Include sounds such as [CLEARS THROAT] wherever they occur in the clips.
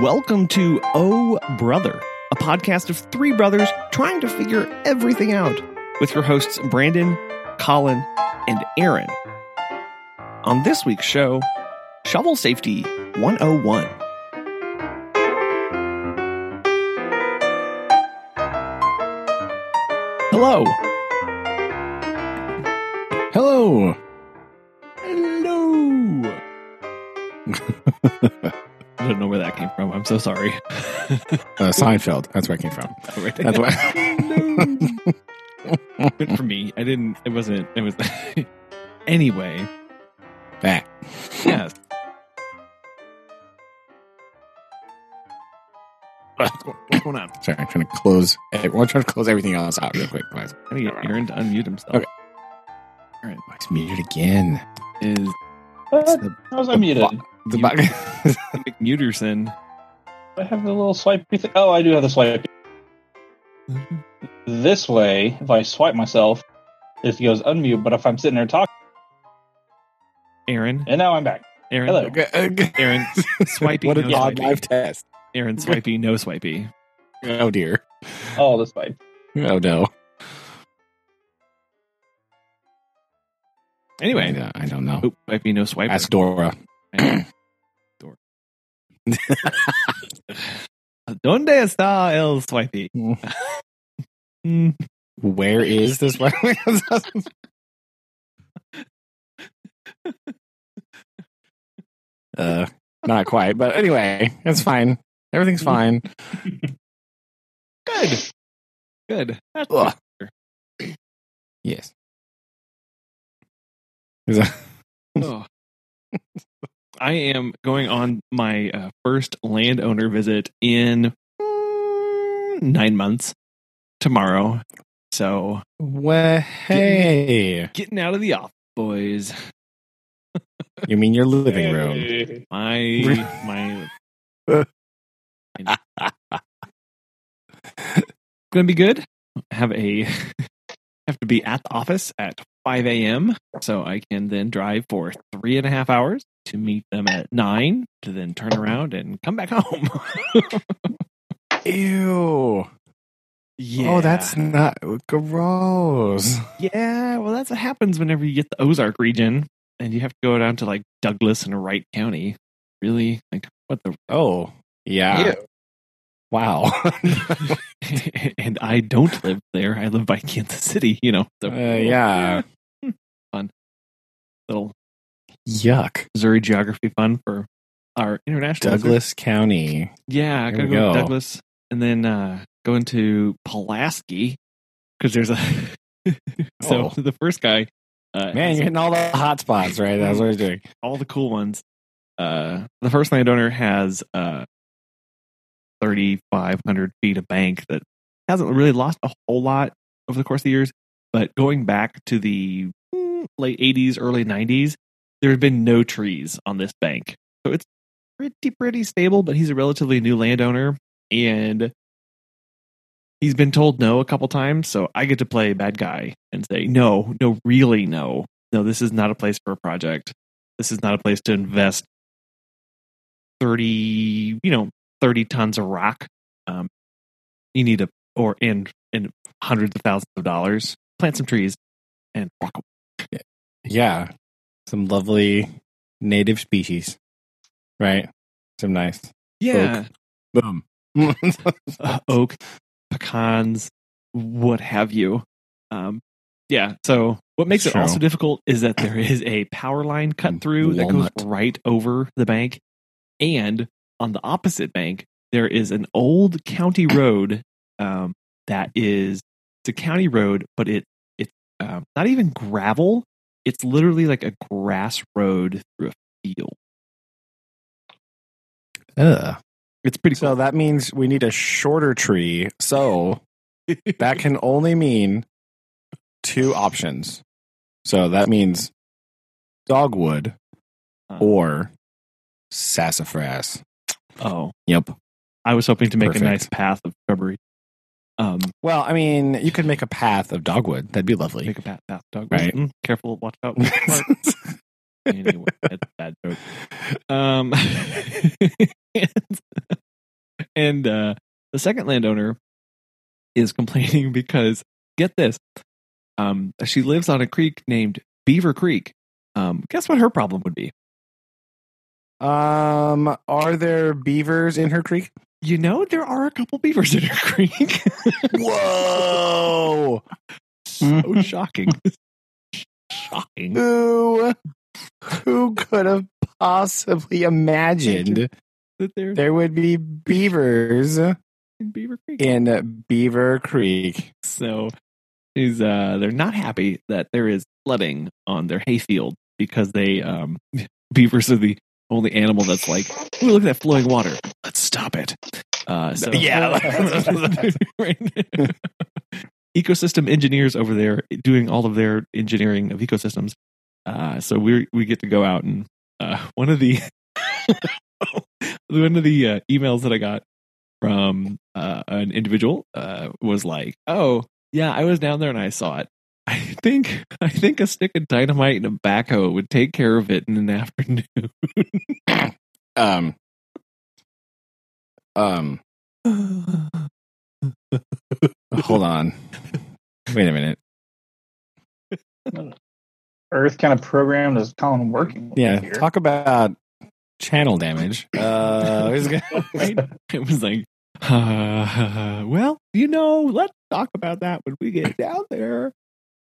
Welcome to Oh Brother, a podcast of three brothers trying to figure everything out with your hosts Brandon, Colin, and Aaron. On this week's show, Shovel Safety 101. Hello. Hello. That came from. I'm so sorry. Uh, Seinfeld. That's where it came from. That's why. Good for me. I didn't. It wasn't. It was. [LAUGHS] anyway. Back. Yes. What's going on? Sorry, I'm trying to close. I'm trying to close everything else out real quick. guys. I need Aaron to unmute himself. Okay. All right, it's muted again. Is What? the- How was I the muted? The You- bu- [LAUGHS] McMuterson? I have the little swipe thing. Oh, I do have the swipe. Mm-hmm. This way, if I swipe myself, it goes unmute. But if I'm sitting there talking, Aaron. and now I'm back. Aaron. Hello. Okay, okay. Aaron. [LAUGHS] Swipey. What an no odd swipey. live test. Aaron. Swipey. No swipey. Oh dear. Oh, the swipe. Oh no. Anyway. don't, uh, I don't know. Oh, swipey. No swiper. Ask Dora. [LAUGHS] ¿Dónde está el swipey? Hmm. [LAUGHS] Where is this? [LAUGHS] uh, not quite, but anyway, it's fine. Everything's fine. Good. Good. That's good. Yes. Is that- Oh. I am going on my uh, first landowner visit in mm, nine months tomorrow. So hey. getting out of the office, boys. [LAUGHS] You mean your living room? Hey. My [LAUGHS] my. [LAUGHS] Gonna be good. Have a have to be at the office at 5 a.m. so I can then drive for three and a half hours to meet them at nine to then turn around and come back home. [LAUGHS] Ew. yeah. Oh, that's not gross. yeah. Well, that's what happens whenever you get the Ozark region and you have to go down to like Douglas and Wright County. Really, like what the? Oh, yeah. Ew. Wow. [LAUGHS] [LAUGHS] and I don't live there. I live by Kansas City. You know. So, Uh, yeah. Fun. Little Yuck. Missouri geography fun for our international. Douglas County. Yeah, I gotta go, go. to Douglas and then uh, go into Pulaski because there's a. [LAUGHS] so Oh. the first guy, uh, Man, you're hitting all the hot spots, right? That's what he's doing. [LAUGHS] all the cool ones. Uh, the first landowner has uh, 3,500 feet of bank that hasn't really lost a whole lot over the course of the years. But going back to the mm, late 80s, early 90s, there have been no trees on this bank. So it's pretty, pretty stable, but he's a relatively new landowner. And he's been told no a couple times. So I get to play bad guy and say, no, no, really, no. No, this is not a place for a project this is not a place to invest 30 you know 30 tons of rock um, you need to or in in hundreds of thousands of dollars plant some trees and walk away. Yeah. Some lovely native species, right? Some nice. yeah Boom. [LAUGHS] uh, oak pecans what have you um yeah so what makes it also difficult is that there [CLEARS THROAT] is a power line cut through that goes right over the bank and on the opposite bank there is an old county road um that is it's a county road but it it's um, not even gravel it's literally like a grass road through a field Ugh. it's pretty So that means we need a shorter tree. So [LAUGHS] that can only mean two options. So that means dogwood Uh. or sassafras. oh Yep. i was hoping to make Perfect. a nice path of shrubbery um Well, I mean, you could make a path of dogwood. That'd be lovely. Make a path, path dog. Right. Mm, careful, watch out. [LAUGHS] anyway, that's a bad joke. Um, [LAUGHS] and and uh, the second landowner is complaining [LAUGHS] because get this, um, she lives on a creek named Beaver Creek. Um, guess what her problem would be? Um, are there beavers in her creek? You know, there are a couple beavers in her creek. [LAUGHS] Whoa! so [LAUGHS] shocking. shocking. Who who could have possibly imagined That they're there would be beavers in Beaver Creek. in Beaver Creek? So is uh they're not happy that there is flooding on their hayfield because they um [LAUGHS] beavers are the only animal that's like, Ooh, look at that flowing water. Let's stop it. Uh so Yeah. [LAUGHS] Ecosystem engineers over there doing all of their engineering of ecosystems. Uh so we we get to go out and uh one of the [LAUGHS] one of the uh, emails that I got from uh, an individual uh, was like, "Oh, yeah, I was down there and I saw it. I think [LAUGHS] I think a stick of dynamite and a backhoe would take care of it in an [LAUGHS] afternoon." [CLEARS THROAT] Um. Um. Hold on. Wait a minute. Earth kind of programmed as Colin working. Yeah, here. talk about channel damage. Uh, it's gonna- [LAUGHS] right? It was like, uh, well, you know, let's talk about that when we get down there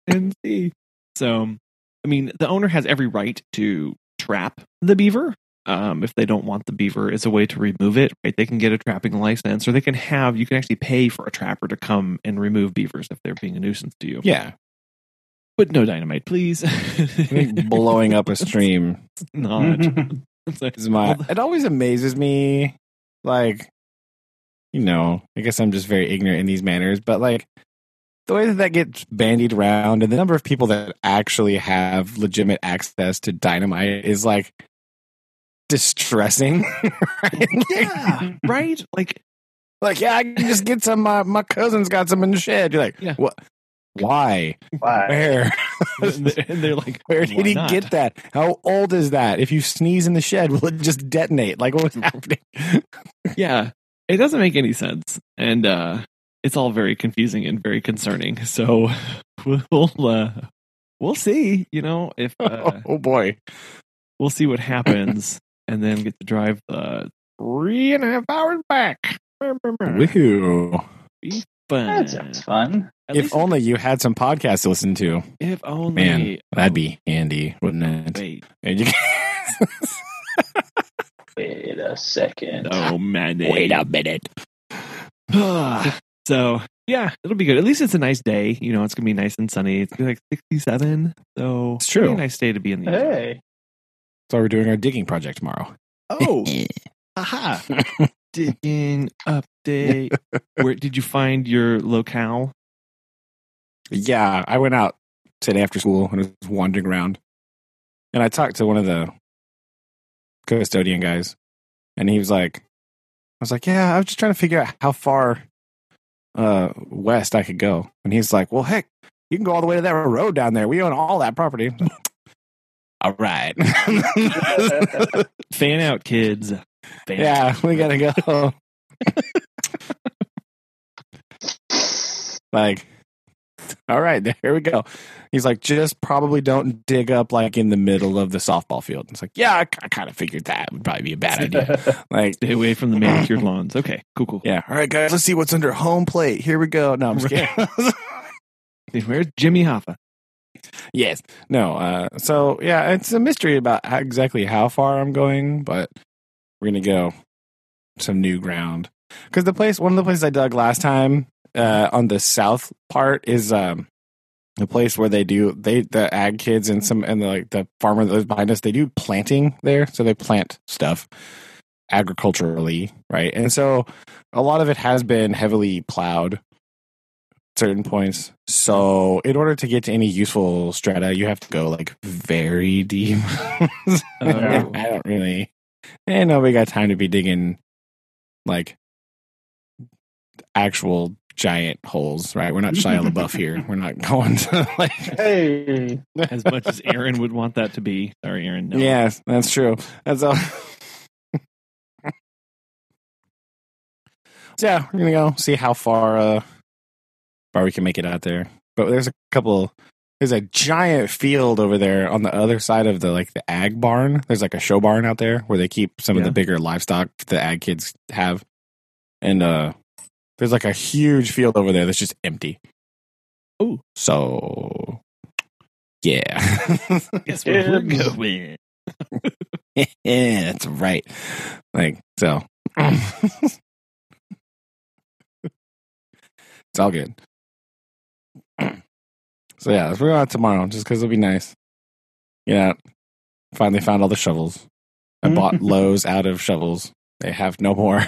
and see. So, I mean, the owner has every right to trap the beaver. Um, if they don't want the beaver it's a way to remove it, right? They can get a trapping license, or they can have you can actually pay for a trapper to come and remove beavers if they're being a nuisance to you. yeah, But no dynamite, please. Blowing up a [LAUGHS] stream Not. [LAUGHS] It's my. It always amazes me, like, you know, I guess I'm just very ignorant in these manners, but like the way that that gets bandied around and the number of people that actually have legitimate access to dynamite is like distressing. [LAUGHS] right? Yeah, right. Like Like, yeah, I can just get some. My, my cousin's got some in the shed. You're like, Yeah. what? Why? Why? Where? [LAUGHS] [LAUGHS] and they're- like, Where did he not?" get that? How old is that? If you sneeze in the shed, will it just detonate? Like, what was happening? yeah it doesn't make any sense and uh it's all very confusing and very concerning so [LAUGHS] we'll uh we'll see you know if [LAUGHS] uh, oh boy! we'll see what happens and then get to drive the three and a half hours back Woohoo! Be fun. That sounds fun. At If least only you had some podcasts to listen to. if only Man, that'd be handy, wouldn't it? wait And you Wait a second. oh man Wait a minute. [SIGHS] [SIGHS] [SIGHS] so yeah it'll be good at least it's a nice day you know it's gonna be nice and sunny it's gonna be like 67 so It's it'll be true. a nice day to be in the Hey. So we're doing our digging project tomorrow. Oh, [LAUGHS] aha! [LAUGHS] Digging update. [LAUGHS] Where did you find your locale? Yeah, I went out today after school and was wandering around, and I talked to one of the custodian guys, and he was like, "I was like, yeah, I was just trying to figure out how far uh west I could go," and he's like, "Well, heck, you can go all the way to that road down there. We own all that property." [LAUGHS] all right, [LAUGHS] Fan out, kids. Fan yeah, we gotta go. [LAUGHS] like, all right, [LAUGHS] there we go. He's like, just probably don't dig up like in the middle of the softball field. It's like, yeah, I, kind of figured that would probably be a bad idea. [LAUGHS] Like, Stay away from the manicured lawns. Okay, cool, cool. yeah, all right, guys, let's see what's under home plate. Here we go. No, I'm just kidding. [LAUGHS] Where's Jimmy Hoffa? yes, no. Uh, so yeah, it's a mystery about how, exactly how far I'm going, but we're gonna go some new ground because the place, one of the places I dug last time uh, on the south part is um, the place where they do they the ag kids and some and the, like the farmer that lives behind us they do planting there, so they plant stuff agriculturally, right? And so a lot of it has been heavily plowed certain points. So in order to get to any useful strata, you have to go like very deep. [LAUGHS] Oh. I don't really. And nobody got time to be digging like actual giant holes, right? We're not Shia [LAUGHS] LaBeouf here. We're not going to [LAUGHS] like. Hey. As much as Aaron would want that to be. Sorry, Aaron. No. Yes, that's true. That's all. [LAUGHS] So yeah, we're gonna go see how far uh far we can make it out there. But there's a couple there's a giant field over there on the other side of the like the ag barn. There's like a show barn out there where they keep some of the bigger livestock the ag kids have. And uh there's like a huge field over there that's just empty. Oh, So yeah. [LAUGHS] Guess where we're [LAUGHS] going. yeah, that's right. Like so. [LAUGHS] it's all good. so yeah, let's it out tomorrow just because it'll be nice. Yeah. Finally found all the shovels. I bought Lowe's out of shovels. They have no more.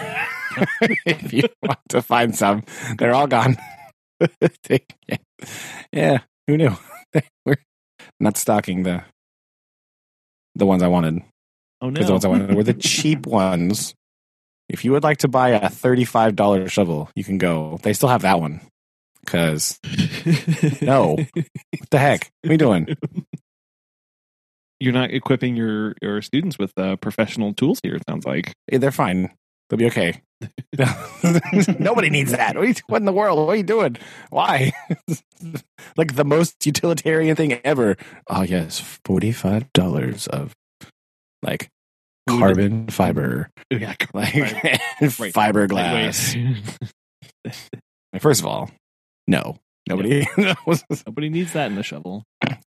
[LAUGHS] if you want to find some, they're all gone. [LAUGHS] Yeah. yeah, who knew? [LAUGHS] Were not stocking the the ones I wanted Oh no. the ones I wanted were the cheap ones. If you would like to buy a thirty-five dollar shovel, you can go. They still have that one. Because No. what the heck? What are you doing? You're not equipping your your students with uh, professional tools here. It sounds like. Eh, They're fine. They'll be okay. [LAUGHS] Nobody needs that. What, you, what in the world? What are you doing? Why? [LAUGHS] like the most utilitarian thing ever. Oh yes, forty-five dollars of like carbon fiber, oh, Yeah, like [LAUGHS] Right. fiberglass. First of all, no, nobody. Nobody needs that in the shovel.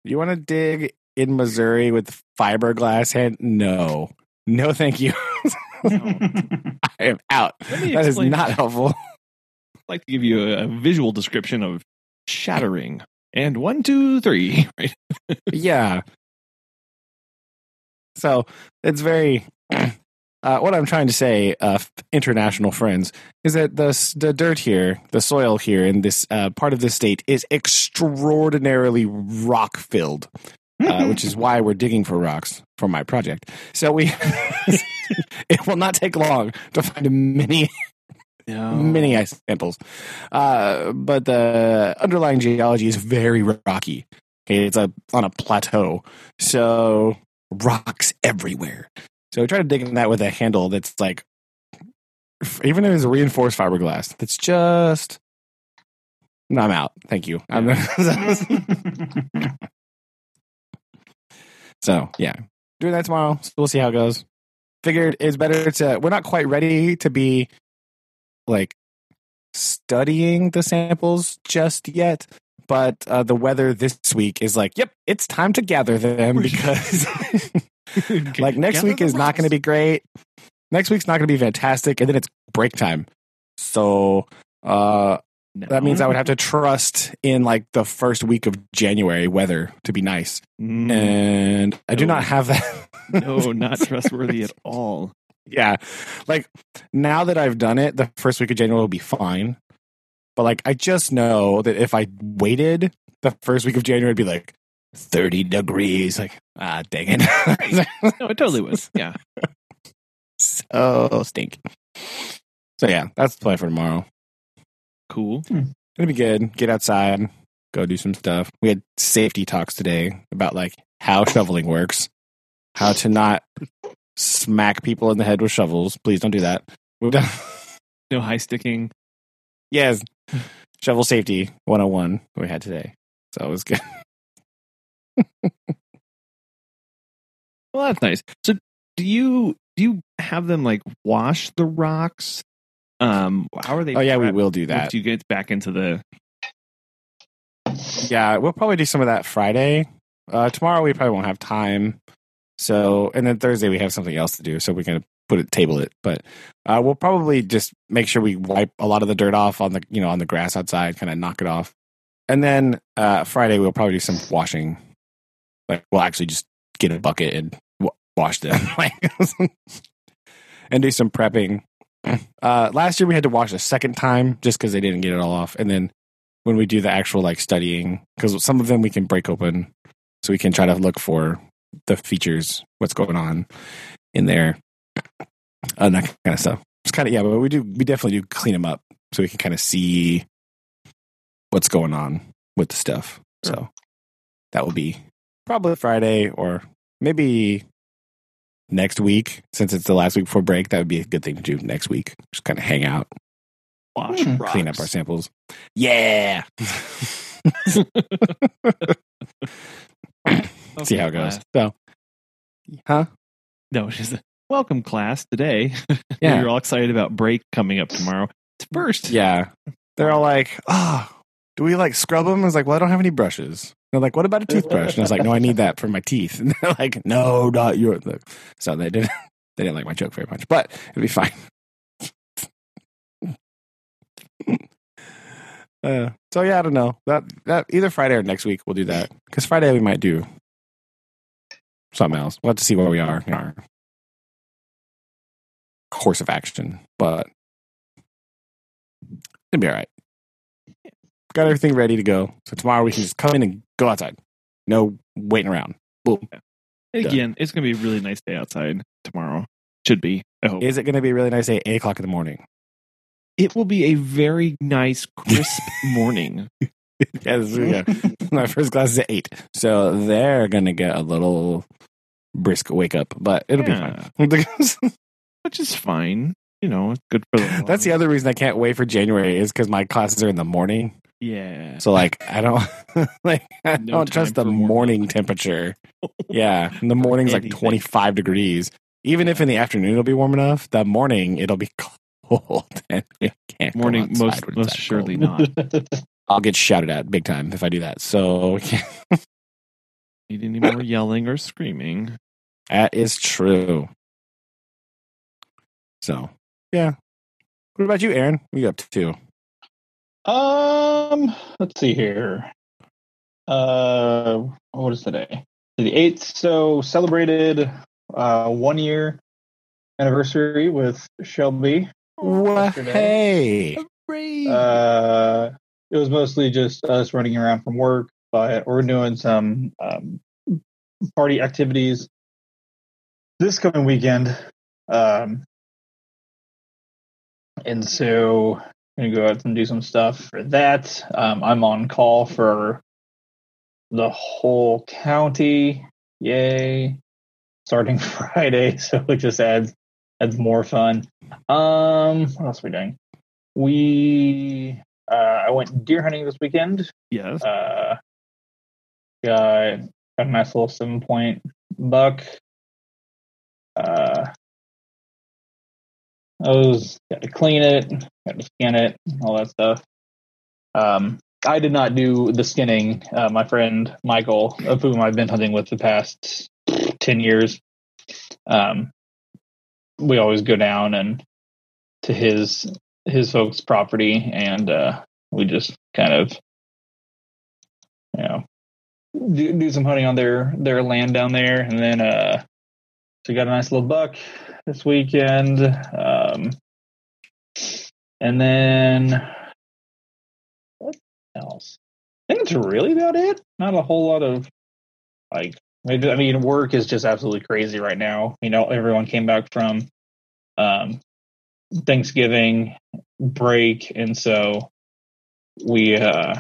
You want to dig in Missouri with fiberglass hand? No, no, thank you. [LAUGHS] I am out. That is not helpful. I'd like to give you a, a visual description of shattering. And one, two, three. [LAUGHS] Right. yeah. So it's very. [CLEARS THROAT] Uh, what I'm trying to say, uh, international friends, is that the the dirt here, the soil here in this uh, part of the state is extraordinarily rock filled, uh, which is why we're digging for rocks for my project. So we, [LAUGHS] it will not take long to find many many ice samples. Uh, but the underlying geology is very rocky. Okay, it's a on a plateau, so rocks everywhere. So we try to dig in that with a handle that's like, even if it's reinforced fiberglass, that's just. No, I'm out. Thank you. I'm [LAUGHS] [LAUGHS] so yeah, doing that tomorrow. So we'll see how it goes. Figured it's better to. We're not quite ready to be like studying the samples just yet but uh, the weather this week is like yep it's time to gather them [LAUGHS] because [LAUGHS] like next Gather week is not going to be great next week's not going to be fantastic and then it's break time so uh No. that means i would have to trust in like the first week of january weather to be nice Mm, and i do No. not have that no, not [LAUGHS] trustworthy at all. yeah like now that i've done it the first week of january will be fine but like i just know that if i waited the first week of january it'd be like 30 degrees like ah dang it [LAUGHS] No, it totally was. [LAUGHS] Yeah. so stink so yeah that's the plan for tomorrow Cool. Hmm. it'll be good get outside go do some stuff we had safety talks today about like how [LAUGHS] shoveling works how to not smack people in the head with shovels please don't do that We've done [LAUGHS] No high sticking. Yes. Shovel safety 101 we had today. So it was good. [LAUGHS] Well, that's nice. So, do you do you have them like wash the rocks? Um, how are they? Oh yeah, we will do that. you get back into the. Yeah, we'll probably do some of that Friday. Uh tomorrow we probably won't have time. So and then Thursday we have something else to do, so we can put it table it. But uh we'll probably just make sure we wipe a lot of the dirt off on the you know on the grass outside, kind of knock it off. And then uh Friday we'll probably do some washing. Like we'll actually just get a bucket and w- wash them. [LAUGHS] like [LAUGHS] and do some prepping. Uh, last year we had to wash a second time just because they didn't get it all off, and then when we do the actual like studying, because some of them we can break open, so we can try to look for the features, what's going on in there, and that kind of stuff. It's kind of yeah, but we do we definitely do clean them up so we can kind of see what's going on with the stuff. So that will be probably Friday or maybe next week since it's the last week before break that would be a good thing to do next week just kind of hang out Wash hmm. rocks. clean up our samples. Yeah. [LAUGHS] See how it goes. So, huh? No, it's just welcome class today. [LAUGHS] Yeah. You're all excited about break coming up tomorrow. It's first. Yeah. They're all like, oh, do we like scrub them? I was like, well, I don't have any brushes. They're like, what about a toothbrush? And I was like, no, I need that for my teeth. [LAUGHS] And they're like, no, not your. So they didn't. [LAUGHS] They didn't like my joke very much, but it'd be fine. [LAUGHS] uh, so yeah, I don't know that that either Friday or next week we'll do that because Friday we might do something else. We'll have to see where we are in our course of action, but it'll be all right. Got everything ready to go, so tomorrow we can just come in and go outside. No waiting around. Boom. Again, it's going to be a really nice day outside tomorrow. Should be. I hope. Is it going to be a really nice day? at Eight o'clock in the morning. it will be a very nice, [LAUGHS] crisp morning. [LAUGHS] yeah, this is- yeah. my first class is at eight, so they're gonna get a little brisk wake up, but it'll Yeah. be fine. [LAUGHS] which is fine. You know, it's good for the. That's the other reason I can't wait for January is because my classes are in the morning. Yeah. So like I don't [LAUGHS] like I No don't trust the morning temperature. Yeah, in the [LAUGHS] morning's like twenty five degrees. Even if in the afternoon it'll be warm enough, the morning it'll be [LAUGHS] cold and we can't Morning, most most surely cold. not. I'll get shouted at big time if I do that. So Need any more yelling or screaming? that is true. So yeah. What about you, Aaron? What are you up to? Um, let's see here. Uh, what is today? The eighth. So celebrated uh one year anniversary with Shelby. Hey. Uh, it was mostly just us running around from work, but we're doing some um, party activities this coming weekend. Um, and so gonna go out and do some stuff for that. Um, I'm on call for the whole county. Yay! Starting [LAUGHS] Friday, so it just adds adds more fun. Um, what else are we doing? We uh, I went deer hunting this weekend. Yes. Uh, got a nice little seven point buck. Uh, I was got to clean it, got to skin it, all that stuff. Um, I did not do the skinning. Uh, my friend Michael, of whom I've been hunting with the past ten years, um, we always go down and to his his folks' property, and uh, we just kind of, you know, do, do some hunting on their their land down there, and then uh, so got a nice little buck this weekend, um, and then what else? I think that's really about it. Not a whole lot of like. I mean, work is just absolutely crazy right now. You know, everyone came back from um, Thanksgiving break, and so we uh,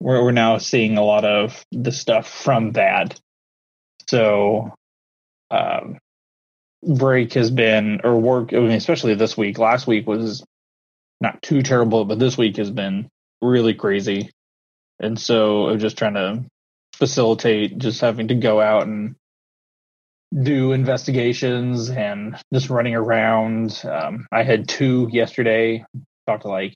we're we're now seeing a lot of the stuff from that. So, um, break has been or work, I mean, especially this week. Last week was not too terrible, but this week has been really crazy, and so I'm just trying to facilitate just having to go out and do investigations and just running around. Um, I had two yesterday. Talked to like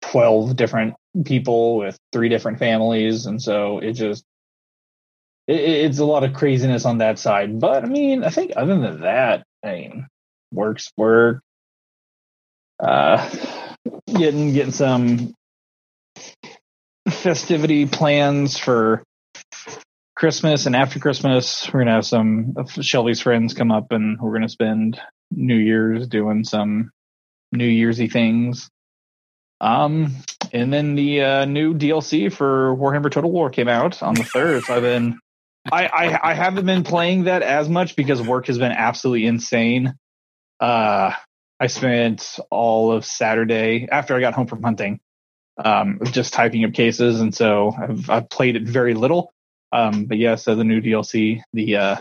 twelve different people with three different families, and so it just it, it's a lot of craziness on that side. But I mean, I think other than that, I mean, works work. Uh, getting getting some festivity plans for Christmas and after Christmas, we're gonna have some of Shelby's friends come up, and we're gonna spend New Year's doing some New Year'sy things. Um, and then the uh, new DLC for Warhammer Total War came out on the third. so I've been, I, I I haven't been playing that as much because work has been absolutely insane. Uh, I spent all of Saturday after I got home from hunting, um, just typing up cases, and so I've, I've played it very little. Um, but yeah, so the new DLC, the uh,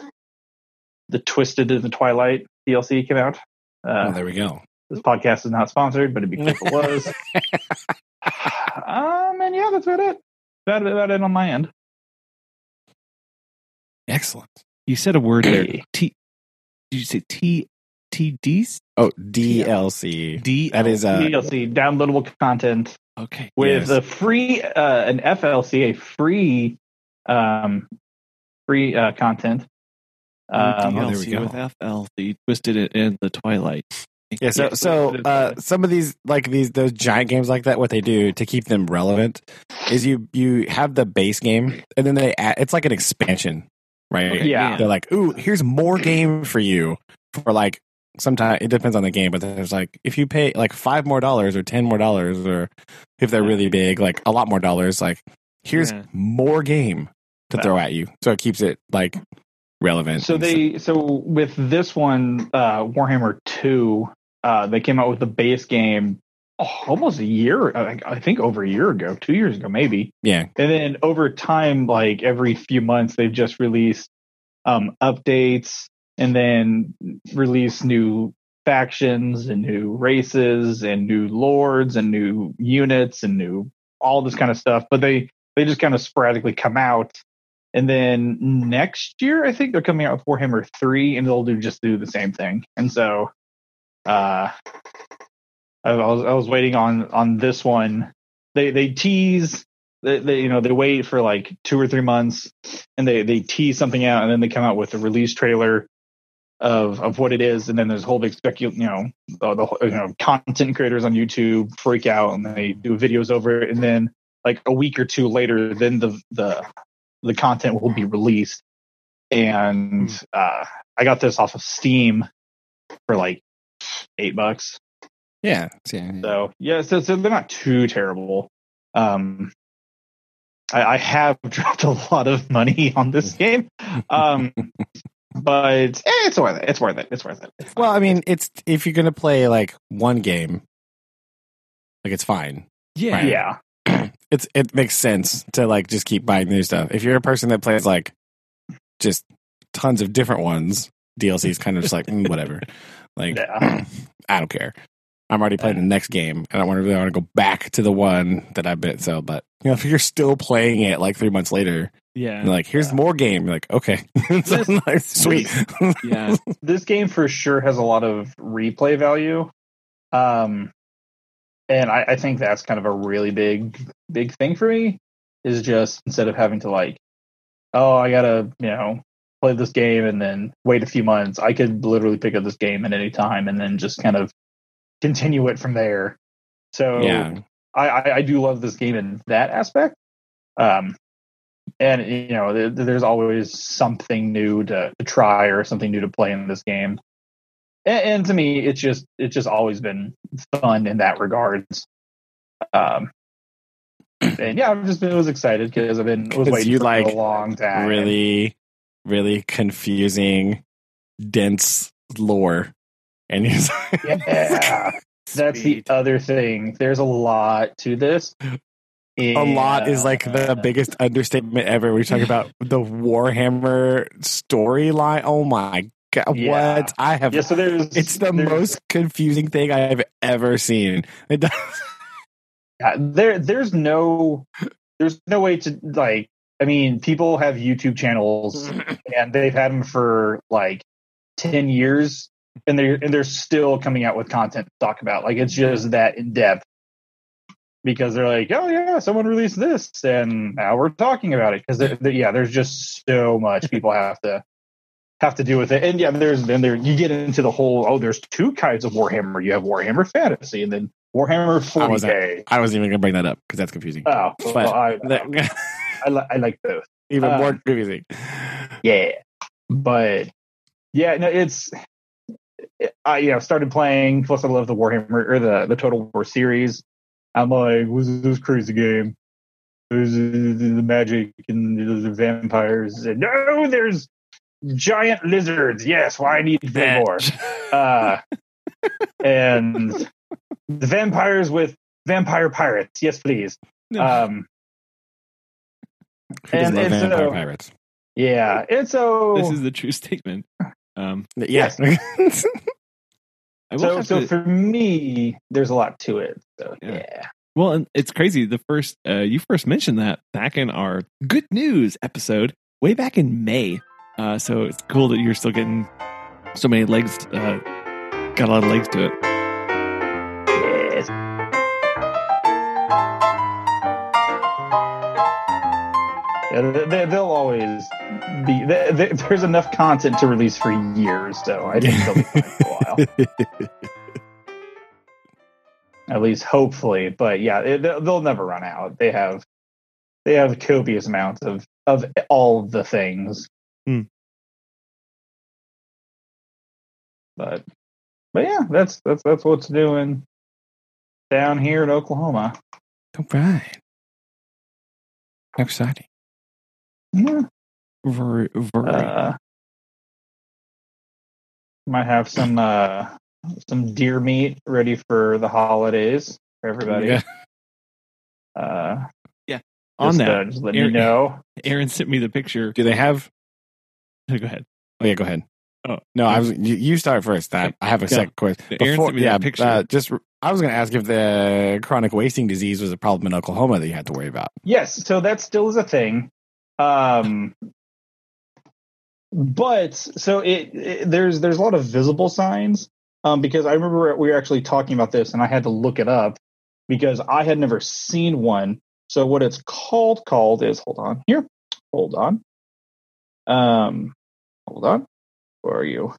the Twisted & the Twilight DLC came out. Oh, Uh, there we go. This podcast is not sponsored, but it'd be cool if it was. [LAUGHS] um, and yeah, that's about it. About, about it on my end. Excellent. You said a word there. Hey. [CLEARS THROAT] T. Did you say T? TDs? Oh, DLC. D. That is uh, DLC downloadable content okay. with Yes. a free uh, an FLC, a free um free uh, content. Um, oh, there we DLC go. With FL, you twisted it in the twilight. Yeah, so Yeah, so so- uh, some of these like these those giant games like that, what they do to keep them relevant is you you have the base game and then they add, it's like an expansion, right? Okay, Yeah. They're like, ooh, here's more game for you for like sometimes it depends on the game, but there's like if you pay like five more dollars or ten more dollars or if they're really big, like a lot more dollars, like here's Yeah. more game to throw at you, so it keeps it like relevant. So and they so with this one, uh, Warhammer Two, uh, they came out with the base game almost a year, I think over a year ago, two years ago maybe, yeah, and then over time, like every few months, they've just released um, updates and then release new factions and new races and new lords and new units and new all this kind of stuff. But they they just kind of sporadically come out. And then next year, I think they're coming out with Warhammer three, and they'll do just do the same thing. And so, uh, I was I was waiting on on this one. They they tease they, they you know they wait for like two or three months, and they they tease something out, and then they come out with a release trailer of of what it is, and then there's a whole big specu you know the, the you know content creators on YouTube freak out, and they do videos over it, and then like a week or two later, then the the the content will be released, and uh, I got this off of Steam for like eight bucks. Yeah, yeah. So yeah, so, so they're not too terrible. Um, I, I have [LAUGHS] dropped a lot of money on this [LAUGHS] game, um, but eh, it's worth it. It's worth it. It's worth it. It's Well. I mean, it's if you're gonna play like one game, like it's fine. Yeah. Right. yeah, [CLEARS THROAT] It's it makes sense to like just keep buying new stuff. If you're a person that plays like just tons of different ones, DLC is kind of just like mm, whatever. [LAUGHS] Like Yeah. [CLEARS THROAT] I don't care. I'm already playing the next game, and I want to really want to go back to the one that I've been. So, but you know, if you're still playing it like three months later, Yeah. you're like, here's more game. You're like, okay, [LAUGHS] So, This- like, sweet. yeah. [LAUGHS] this game for sure has a lot of replay value. Um, and I, I think that's kind of a really big, big thing for me is just instead of having to like, oh, I gotta, you know, play this game and then wait a few months, I could literally pick up this game at any time and then just kind of continue it from there. So yeah, I, I, I do love this game in that aspect. Um, and you know, there, there's always something new to, to try or something new to play in this game. And, and to me, it's just it's just always been fun in that regards. Um, and yeah, I've just been was excited because I've been was waiting you for like a long time. really, really confusing, dense lore, and he's yeah. [LAUGHS] That's the other thing. There's a lot to this. a lot is like the biggest understatement ever. We talk about [LAUGHS] the Warhammer storyline. Oh my god, Yeah. what I have! Yeah, so there's it's the there's- most confusing thing I have ever seen. It does, [LAUGHS] Yeah, there there's no there's no way to like I mean people have YouTube channels [CLEARS THROAT] and they've had them for like 10 years and they're and they're still coming out with content to talk about. Like it's just that in depth. Because they're like oh yeah someone released this and now we're talking about it. Because yeah there's just so much people have to have to do with it. And yeah there's then there you get into the whole oh there's two kinds of warhammer. You have warhammer fantasy and then warhammer I wasn't- 40k I wasn't even gonna bring that up because that's confusing. Oh, But- well, I, That- [LAUGHS] I, li- I like both. even Uh, more confusing. Yeah, but yeah, no, it's I you know started playing. Plus, I love the Warhammer or the the Total War series. I'm like, what's this crazy game? There's uh, the magic and the vampires. And, no, there's giant lizards. Yes, why I need big more. [LAUGHS] Uh, and the vampires with vampire pirates. Yes, please. Um, Who and- love and vampire so- pirates? yeah, and so This is the true statement. Um, Yes. [LAUGHS] I will So, so to- for me, there's a lot to it. So Yeah. yeah, well, and it's crazy. The first uh, you first mentioned that back in our good news episode, way back in May. Uh, so it's cool that you're still getting so many legs. Uh, got a lot of legs to it. They, they, they'll always be. They, they, there's enough content to release for years, so I think they'll be fine for a while. [LAUGHS] At least, hopefully. But yeah, it, they'll never run out. They have they have copious amounts of of all the things. Hmm. But but yeah, that's that's that's what's doing down here in Oklahoma. All right. Exciting. Yeah. Very, very. Uh, might have some uh some deer meat ready for the holidays for everybody. Yeah. Uh, On just, that, uh, just let Aaron- me know. [LAUGHS] Aaron sent me the picture. Do they have? [LAUGHS] Go ahead. Oh yeah, go ahead. Oh. no, I was. You, you start first. I, I have a Go. second question. Aaron sent me yeah, that picture. Uh, just I was going to ask if the chronic wasting disease was a problem in Oklahoma that you had to worry about. Yes, so that still is a thing. Um, but so it, it there's there's a lot of visible signs. Um, because I remember we were actually talking about this, and I had to look it up because I had never seen one. So what it's called called is hold on here, hold on, um, hold on. Where are you?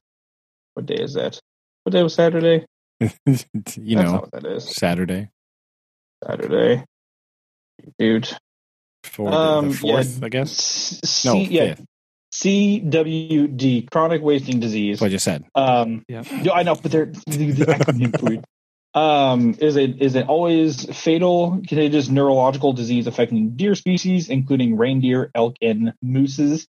What day is that? What day was Saturday? [LAUGHS] you That's know, that is. Saturday Saturday, dude. For Um, the fourth, yeah. I guess. S- No, yeah, fifth. CWD, chronic wasting disease. That's what I just said. Um, Yeah. no, I know, but they're the, the acronym for it. Um, is it is it always fatal contagious neurological disease affecting deer species, including reindeer, elk, and mooses?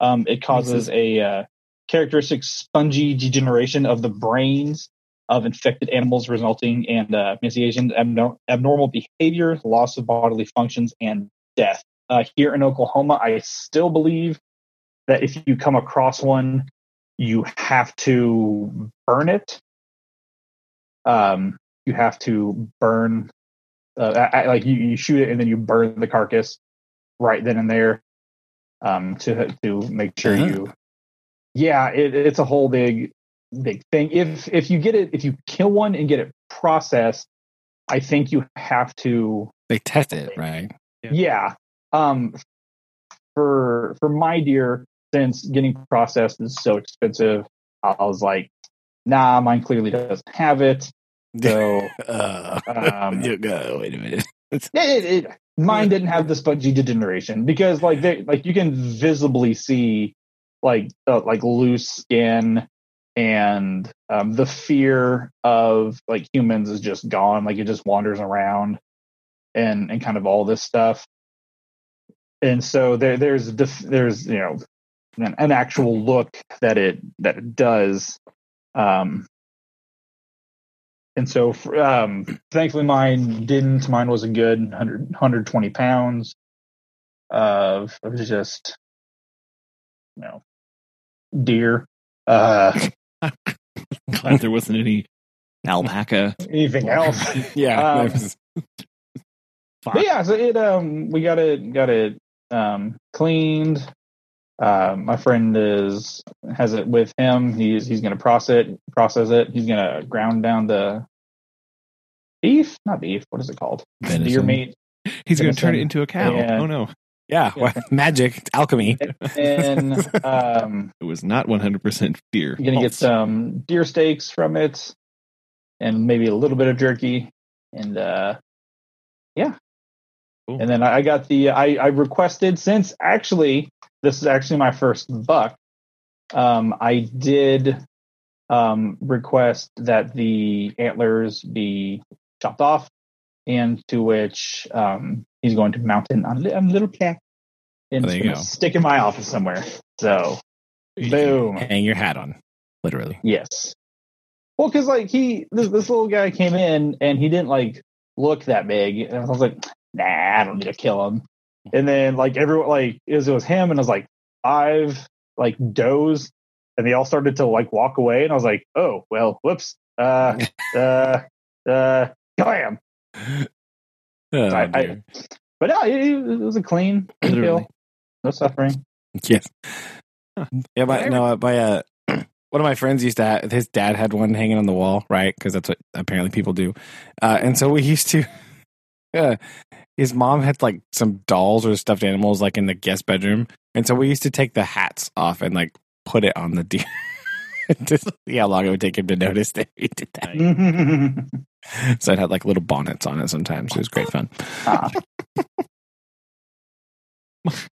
Um, it causes a uh, characteristic spongy degeneration of the brains of infected animals, resulting in uh, emaciation, abnor- abnormal behavior, loss of bodily functions, and death. Uh, here in Oklahoma, I still believe that if you come across one, you have to burn it. Um, you have to burn, uh, I, I- like you, you shoot it and then you burn the carcass right then and there, um, to to make sure Uh-huh. you. Yeah, it, it's a whole big big thing. If if you get it, if you kill one and get it processed, I think you have to They test it, right? Yeah. yeah. Um for for my deer, since getting processed is so expensive, I was like, nah, mine clearly doesn't have it. So uh, [LAUGHS] [LAUGHS] um, you go. Wait a minute. [LAUGHS] yeah, it, it, mine didn't have the spongy degeneration because like they like you can visibly see like uh, like loose skin and um, the fear of like humans is just gone like it just wanders around and and kind of all this stuff and so there there's def- there's you know an, an actual look that it that it does um and so um thankfully mine didn't mine was a good 100 120 pounds of of just you know deer uh [LAUGHS] Glad there wasn't any alpaca. [LAUGHS] anything else Yeah. Um, but yeah so it um we got it got it um cleaned um my friend is has it with him he's he's gonna process it process it he's gonna ground down the beef not beef what is it called deer meat He's going to turn it into a cow. Yeah. Oh no, yeah. Yeah. well, [LAUGHS] magic. Alchemy. and um it was not 100% deer. You're gonna get some deer steaks from it, and maybe a little bit of jerky, and uh, yeah. Cool. And then I got the I, I requested since actually this is actually my first buck. Um, I did um, request that the antlers be chopped off, and to which um, he's going to mount it on a li- on a little plaque and There it's you gonna go. stick in my office somewhere. So boom. Hang your hat on, literally. Yes. Well, because like he, this, this little guy came in and he didn't like look that big, and I was like, nah, I don't need to kill him. And then like everyone, like it was, it was him, and I was like five like does, and they all started to like walk away, and I was like, oh well, whoops. uh, [LAUGHS] uh, uh, bam. Oh, I- I- But no, it, it was a clean clean kill. No suffering. yes. Yeah, my no, uh, my uh, [CLEARS THROAT] one of my friends used to. Have, his dad had one hanging on the wall, right? Because that's what apparently people do. Uh, and so we used to. [LAUGHS] Uh, his mom had like some dolls or stuffed animals like in the guest bedroom, and so we used to take the hats off and like put it on the deer. [LAUGHS] to see how long it would take him to notice that we did that. [LAUGHS] So it had like little bonnets on it sometimes. It was great fun. Ah, [LAUGHS]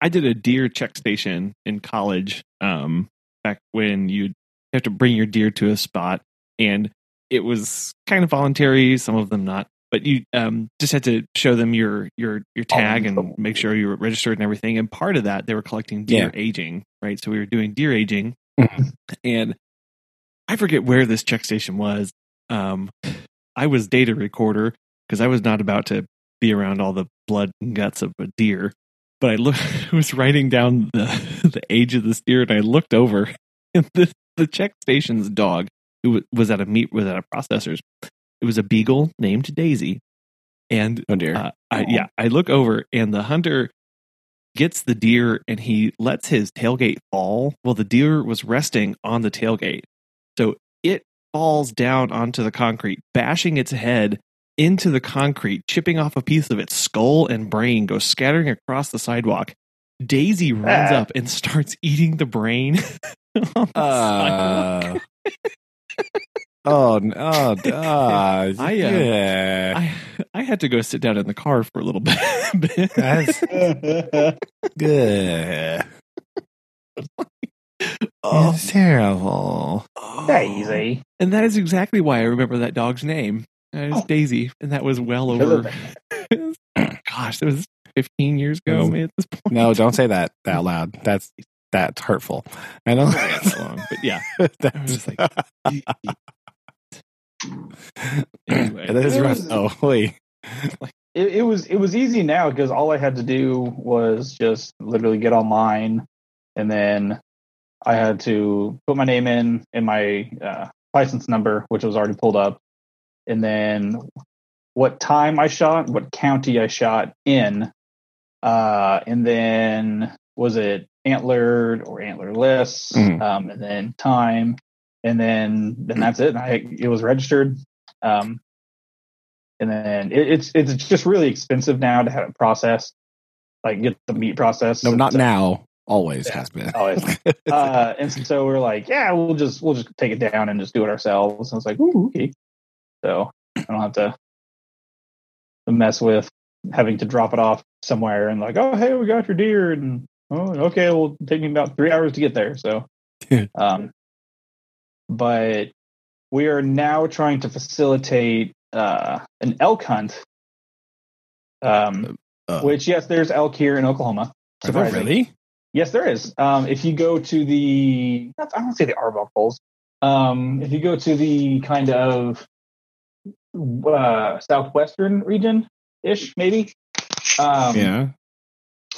I did a deer check station in college um, back when you have to bring your deer to a spot, and it was kind of voluntary. Some of them not, but you um, just had to show them your your your tag and make sure you were registered and everything. And part of that, they were collecting deer aging, right? So we were doing deer aging, Mhm. and I forget where this check station was. Um, I was data recorder because I was not about to be around all the blood and guts of a deer. But I look, [LAUGHS] I was writing down the [LAUGHS] the age of this deer, and I looked over, [LAUGHS] and the the check station's dog, who was at a meat was at a processor's, it was a beagle named Daisy, and Oh dear. uh, I, yeah, I look over, and the hunter gets the deer, and he lets his tailgate fall. Well, the deer was resting on the tailgate, so it falls down onto the concrete, bashing its head into the concrete, chipping off a piece of its skull and brain, goes scattering across the sidewalk. Daisy runs Ah. up and starts eating the brain. [LAUGHS] on the sidewalk. [LAUGHS] Oh, n- oh, [LAUGHS] uh, I, uh, yeah. I I had to go sit down in the car for a little [LAUGHS] bit. That's good. oh, It's terrible. Daisy. and that is exactly why I remember that dog's name. It was Oh. Daisy, and that was well over. [LAUGHS] gosh, it was 15 years ago. Was- man, at this point, No, don't say that out loud. That's that's hurtful. I know. Not that long, but yeah. I was That's just like, [LAUGHS] anyway, that is It rough. was- Oh, wait. it, it was it was easy now because all I had to do was just literally get online, and then I had to put my name in and my uh, license number, which was already pulled up, and then what time I shot, what county I shot in, uh, and then was it antlered or antlerless, Mhm. um, and then time, and then then that's it. And I it was registered. Um, and then it, it's it's just really expensive now to have it processed, like get the meat processed. No, not So- now. Always Yeah. has been. Always. [LAUGHS] Uh, and so we're like, yeah, we'll just we'll just take it down and just do it ourselves. And I was like, ooh, okay. So I don't have to to mess with having to drop it off somewhere and like, oh, hey, we got your deer, and oh, okay, well, take me about three hours to get there. So, [LAUGHS] um, but we are now trying to facilitate uh, an elk hunt. Um, Uh, which yes, there's elk here in Oklahoma. surprisingly. really? Yes, there is. Um, if you go to the, I don't say the Arbuckle polls. Um, if you go to the kind of uh, southwestern region ish, maybe. Um, yeah.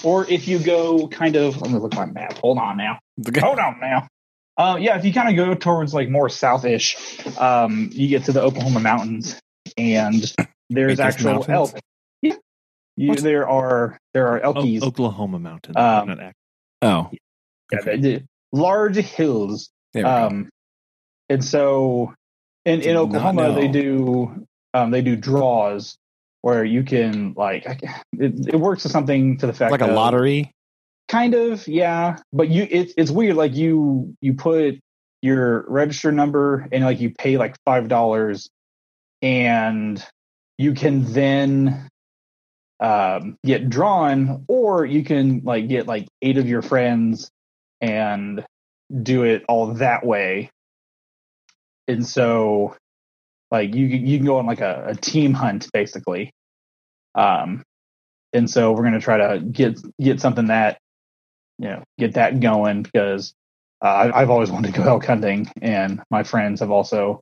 Or if you go kind of, let me look at my map. Hold on now. [LAUGHS] Hold on now. Uh, yeah, if you kind of go towards like more southish, um, you get to the Oklahoma mountains, and there's Wait, actual mountains? elk. Yeah, you, there are there are O- elkies. Oklahoma mountains. Um, not ac- Oh, Yeah, the, the large hills there we go. um and so in, Did in oklahoma they do um they do draws where you can like it, it works to something to the fact like a of- lottery. Kind of yeah but you it's it's weird like you you put your register number and like you pay like five dollars and you can then um, get drawn or you can like get like eight of your friends and do it all that way. And so like you you can go on like a, a team hunt basically. Um and so we're going to try to get get something that you know get that going because uh, I- I've always wanted to go elk hunting, and my friends have also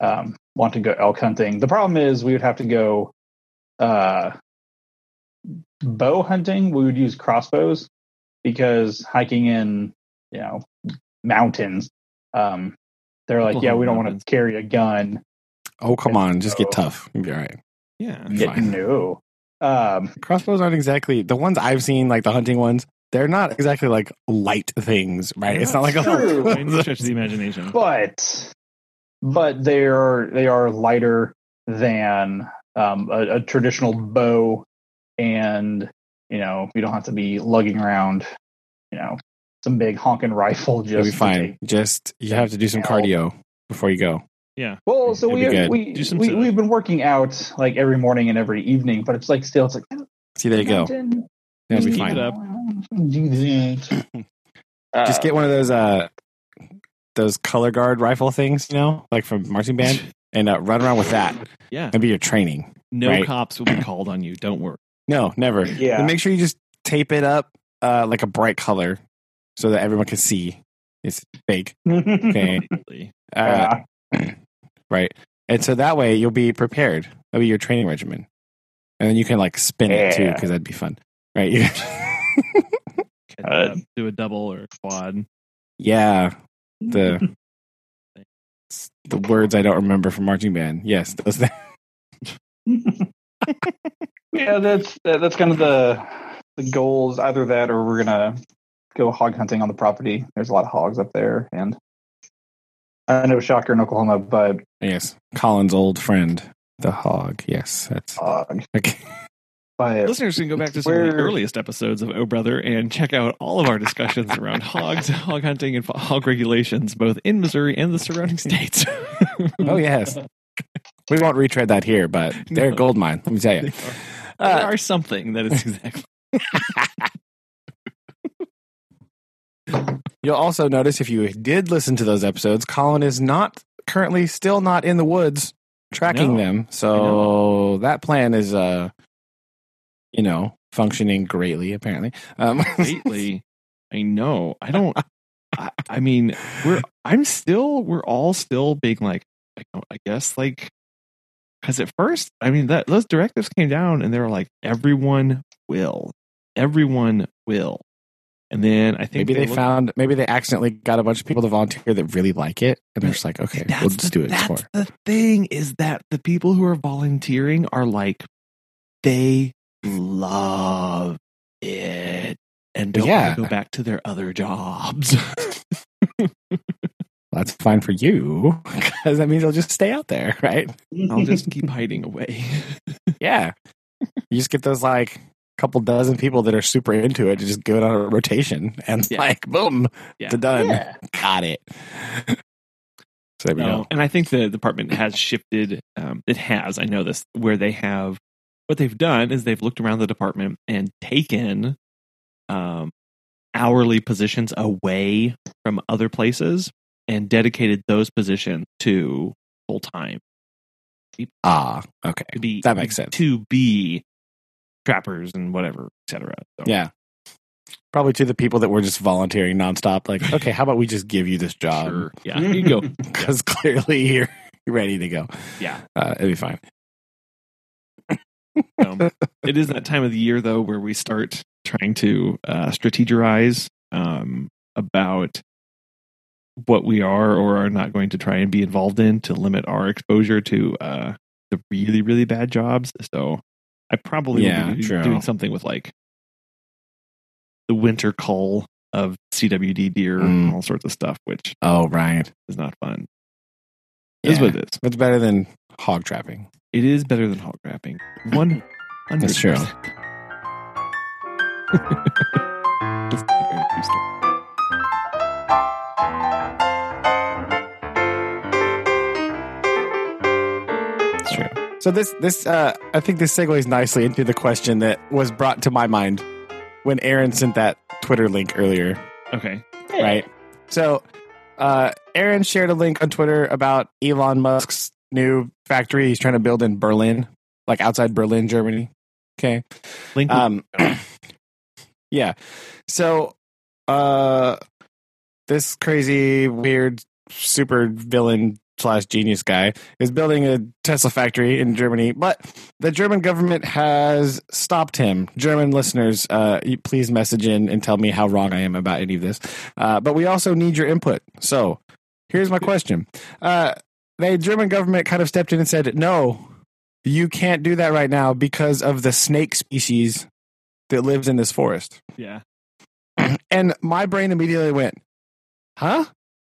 um, want to go elk hunting. The problem is we would have to go uh, bow hunting. We would use crossbows because hiking in you know mountains, um, They're like, yeah, we don't want to [LAUGHS] carry a gun. Oh come on, just get tough. You'll be all right. Yeah. Fine. no. Um, Crossbows aren't exactly the ones I've seen, like the hunting ones. They're not exactly like light things, right? it's not like a True. By any stretch of the imagination. but but they are they are lighter than um, a, a traditional bow, and you know you don't have to be lugging around, you know, some big honking rifle. Just You'll be fine. take- Just you have to do some Yeah. cardio before you go. Yeah. Well, so It'll we be we, do some we we've been working out like every morning and every evening, but it's like still it's like See, there you go. Imagine That'll be fine. it up. Do [LAUGHS] that. Just Uh, get one of those uh those color guard rifle things, you know, like from marching band, [LAUGHS] and uh, run around with that. Yeah. and be your training. No Right. cops will be [CLEARS THROAT] called on you. Don't worry. No, never. Yeah. And make sure you just tape it up uh, like a bright color so that everyone can see it's fake. [LAUGHS] Okay. Uh, Yeah. [CLEARS THROAT] right. And so that way you'll be prepared. That'll be your training regimen. And then you can like spin it too, because that'd be fun. Right. [LAUGHS] You- Catch Uh, do a double or a quad. yeah. [LAUGHS] The the words I don't remember from marching band. Yes, those things. [LAUGHS] yeah, that's that, that's kind of the the goals. Either that, or we're gonna go hog hunting on the property. There's a lot of hogs up there, and I know shocker in Oklahoma, but Yes. Colin's old friend, the hog. Yes, that's hog. okay. But Listeners can go back to some of the earliest episodes of Oh Brother and check out all of our discussions around hogs, [LAUGHS] hog hunting, and hog regulations, both in Missouri and the surrounding [LAUGHS] states. Oh yes. We won't retread that here, but [LAUGHS] they're a gold mine. Let me tell you. They are, they Uh, are something that is exactly. You'll also notice if you did listen to those episodes, Colin is not currently still not in the woods tracking No. them. So that plan is uh you know, functioning greatly apparently. Um [LAUGHS] Lately, I know. I don't. I, I mean, we're. I'm still. We're all still being like. I, don't- I guess like. Because at first, I mean that those directives came down and they were like, everyone will, everyone will, and then I think maybe they looked- found maybe they accidentally got a bunch of people to volunteer that really like it and they're just like, okay, we'll just the, do it. That's more. the thing is that the people who are volunteering are like, they love it and don't Yeah. want to go back to their other jobs. [LAUGHS] That's fine for you because that means they'll just stay out there, right? I'll just keep hiding away. [LAUGHS] Yeah. you just get those like a couple dozen people that are super into it to just go it on a rotation and Yeah. like boom, Yeah. it's done. yeah. Got it. So there we No, and I think the department has shifted. Um, it has. I know this. Where they have, what they've done is they've looked around the department and taken um, hourly positions away from other places and dedicated those positions to full time Ah, okay. to be That makes sense. to be trappers and whatever, etc. So, Yeah. Probably to the people that were just volunteering nonstop. Like, [LAUGHS] okay, how about we just give you this job? sure. Yeah, you go. [LAUGHS] Because clearly you're [LAUGHS] ready to go. Yeah. Uh, it'd be fine. Um, it is that time of the year though where we start trying to uh, strategize um, about what we are or are not going to try and be involved in to limit our exposure to uh, the really really bad jobs. So I probably Yeah, will be true. doing something with like the winter cull of CWD deer Mm. and all sorts of stuff, which Oh, right. is not fun. It is Yeah. what it is. It's better than hog trapping. It is better than hog trapping. One hundred. That's true. Just a true. It's true. So this this uh I think this segues nicely into the question that was brought to my mind when Aaron sent that Twitter link earlier, Okay. right? So uh Aaron shared a link on Twitter about Elon Musk's new factory he's trying to build in Berlin, like outside Berlin, Germany. Okay. Link. Um, [CLEARS THROAT] yeah. So, uh, this crazy, weird, super villain slash genius guy is building a Tesla factory in Germany, but the German government has stopped him. German listeners, uh, please message in and tell me how wrong I am about any of this. Uh, but we also need your input. So, here's my question. Uh, the German government kind of stepped in and said, no, you can't do that right now because of the snake species that lives in this forest. Yeah. [CLEARS THROAT] And my brain immediately went, huh?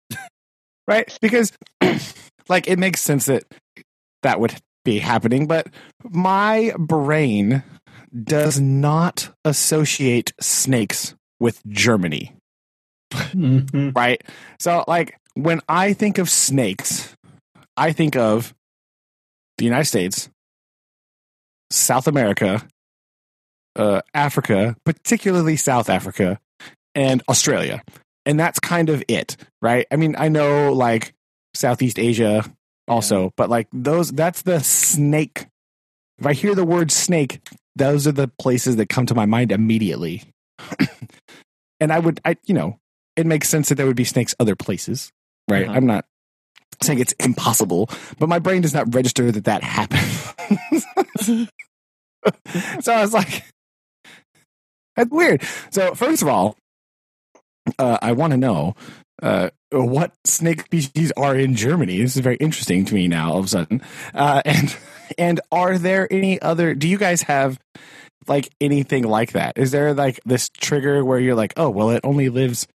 [LAUGHS] right? Because, [CLEARS THROAT] like, it makes sense that that would be happening, but my brain does not associate snakes with Germany, Mhm. right? So, like, when I think of snakes, I think of the United States, South America, uh, Africa, particularly South Africa, and Australia. And that's kind of it, right? I mean, I know like Southeast Asia also, but like those, that's the snake. If I hear the word snake, those are the places that come to my mind immediately. [CLEARS THROAT] and I would, I, you know, it makes sense that there would be snakes other places, right? Uh-huh. I'm not saying it's impossible, but my brain does not register that that happens. [LAUGHS] so I was like, that's weird. So first of all, uh, I want to know uh, what snake species are in Germany. This is very interesting to me now. All of a sudden, uh, and [LAUGHS] and are there any other? Do you guys have like anything like that? Is there like this trigger where you're like, oh, well, it only lives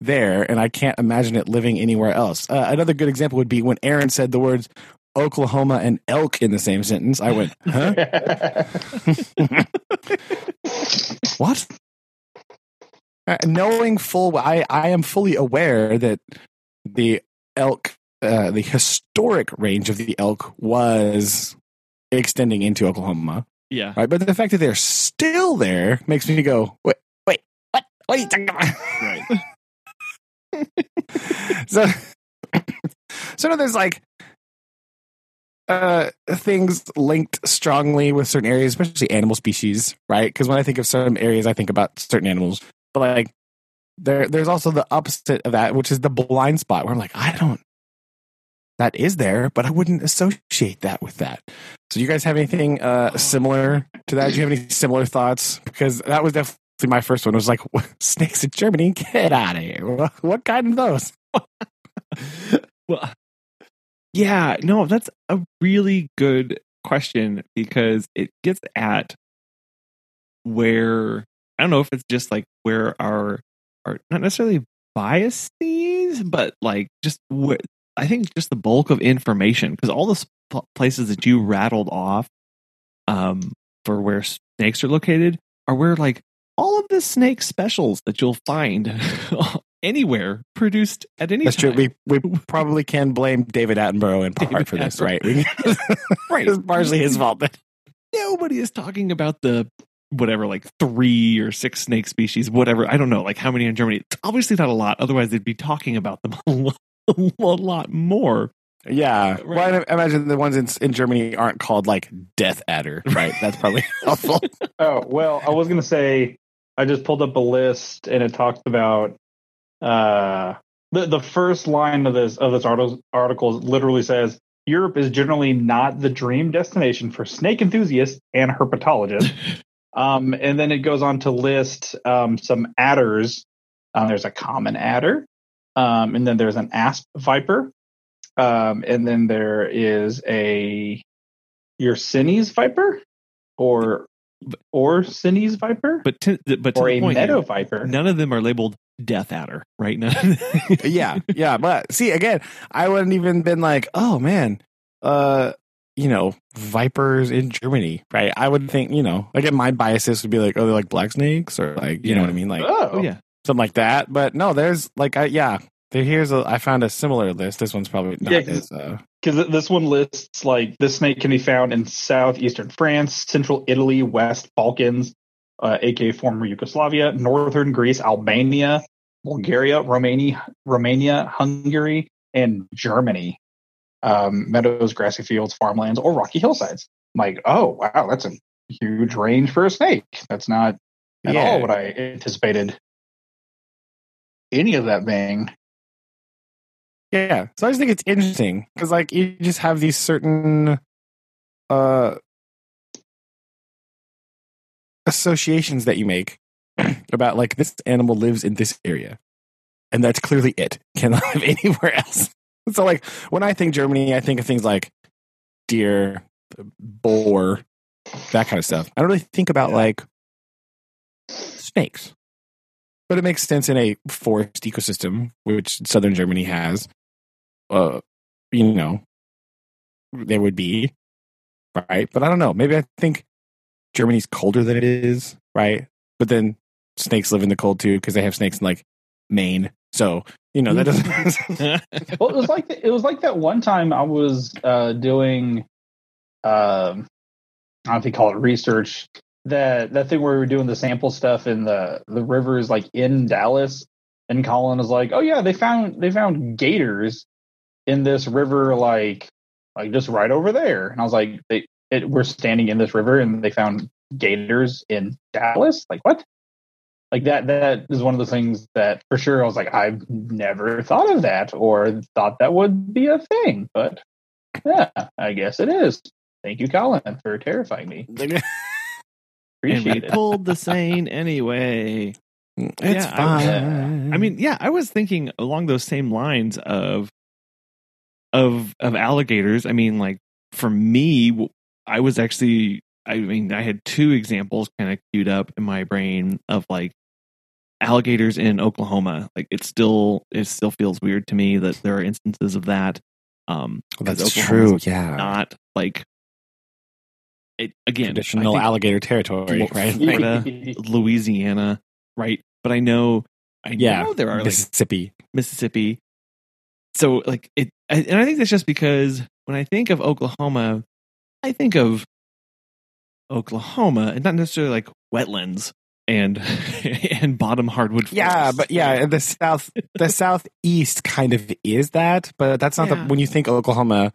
there, and I can't imagine it living anywhere else? Uh, another good example would be when Aaron said the words Oklahoma and elk in the same sentence. I went, huh? [LAUGHS] [LAUGHS] what? Uh, knowing full, I I am fully aware that the elk, uh, the historic range of the elk was extending into Oklahoma, Yeah. right? But the fact that they're still there makes me go, wait, wait, what? What are you talking about? Right. [LAUGHS] so, [COUGHS] so now there's like uh things linked strongly with certain areas, especially animal species, right? Because when I think of certain areas, I think about certain animals. But like there there's also the opposite of that, which is the blind spot where I'm like, I don't that is there, but I wouldn't associate that with that. So you guys have anything uh similar to that? Do you have any similar thoughts? Because that was definitely my first one It was like [LAUGHS] snakes in Germany, get out of here. [LAUGHS] What, what kind of those? [LAUGHS] Well, yeah, no, that's a really good question because it gets at where I don't know if it's just like where our our not necessarily biases, but like just where I think just the bulk of information because all the sp- places that you rattled off, um, for where snakes are located are where like all of the snake specials that you'll find [LAUGHS] anywhere produced at any That's true. We we probably can blame David Attenborough in part David for this, Attenborough. right? [LAUGHS] Right. it's partially his fault. But nobody is talking about the whatever like three or six snake species whatever i don't know like how many in germany it's obviously not a lot otherwise they'd be talking about them [LAUGHS] a lot, a lot more yeah, Right. well, I imagine the ones in in Germany aren't called like Death Adder, right? That's probably [LAUGHS] helpful. [LAUGHS] Oh well, I was gonna say I just pulled up a list and it talks about uh the the first line of this of this article article literally says Europe is generally not the dream destination for snake enthusiasts and herpetologists. Um, and then it goes on to list um, some adders. Um, there's a common adder, um, and then there's an asp viper, um, and then there is a Ursini's viper, or or Sinis viper, but to, but to or the a point meadow viper. none of them are labeled death adder right none yeah, yeah. But see, again, I wouldn't even been like, oh man, uh, you know, vipers in Germany, right? I would think, you know, again, my biases would be like, oh, they're like black snakes, or like, you Yeah. know what I mean, like oh, yeah something like that. But no, there's like, I, yeah, there, here's a. I found a similar list. This one's probably not Yeah, 'cause- as. Uh, because this one lists like this snake can be found in southeastern France, central Italy, West Balkans, uh, aka former Yugoslavia, northern Greece, Albania, Bulgaria, Romania, Romania, Hungary, and Germany. Um, meadows, grassy fields, farmlands, or rocky hillsides. I'm like, oh wow, that's a huge range for a snake. That's not at Yeah. all what I anticipated. Any of that being. Yeah. So I just think it's interesting because like you just have these certain uh associations that you make [CLEARS THROAT] about like this animal lives in this area. And that's clearly it. [LAUGHS] Cannot live anywhere else. [LAUGHS] so like when I think Germany, I think of things like deer, boar, that kind of stuff. I don't really think about Yeah. like snakes. But it makes sense in a forest ecosystem, which southern Germany has. Uh, you know, there would be, right? But I don't know. Maybe I think Germany's colder than it is, right? But then snakes live in the cold too because they have snakes in like Maine. So you know that doesn't. [LAUGHS] [LAUGHS] well, it was like it was like that one time I was uh, doing, um, I don't know if you call it research. That that thing where we were doing the sample stuff in the the rivers, like in Dallas, and Colin was like, "Oh yeah, they found they found gators in this river, like like just right over there." And I was like, "They it, we're standing in this river, and they found gators in Dallas? Like what?" Like that that is one of the things that for sure I was like, I've never thought of that or thought that would be a thing. But yeah, I guess it is. Thank you, Colin, for terrifying me. [LAUGHS] and we Appreciate it. pulled the seine anyway. Mm, it's Yeah, I- fine. I mean, yeah, I was thinking along those same lines of of of alligators. I mean, like for me, I was actually, I mean, I had two examples kind of queued up in my brain of like alligators in Oklahoma. Like it still, it still feels weird to me that there are instances of that. Um, that's because true. Yeah, not like it again. Traditional think- alligator territory, right? Florida, [LAUGHS] Louisiana, right? But I know, I Yeah, know there are like Mississippi. Mississippi. So like it, I, and I think that's just because when I think of Oklahoma, I think of Oklahoma and not necessarily like wetlands and [LAUGHS] and bottom hardwood. Yeah, but yeah, the south, the [LAUGHS] southeast kind of is that, but that's not Yeah. the when you think Oklahoma,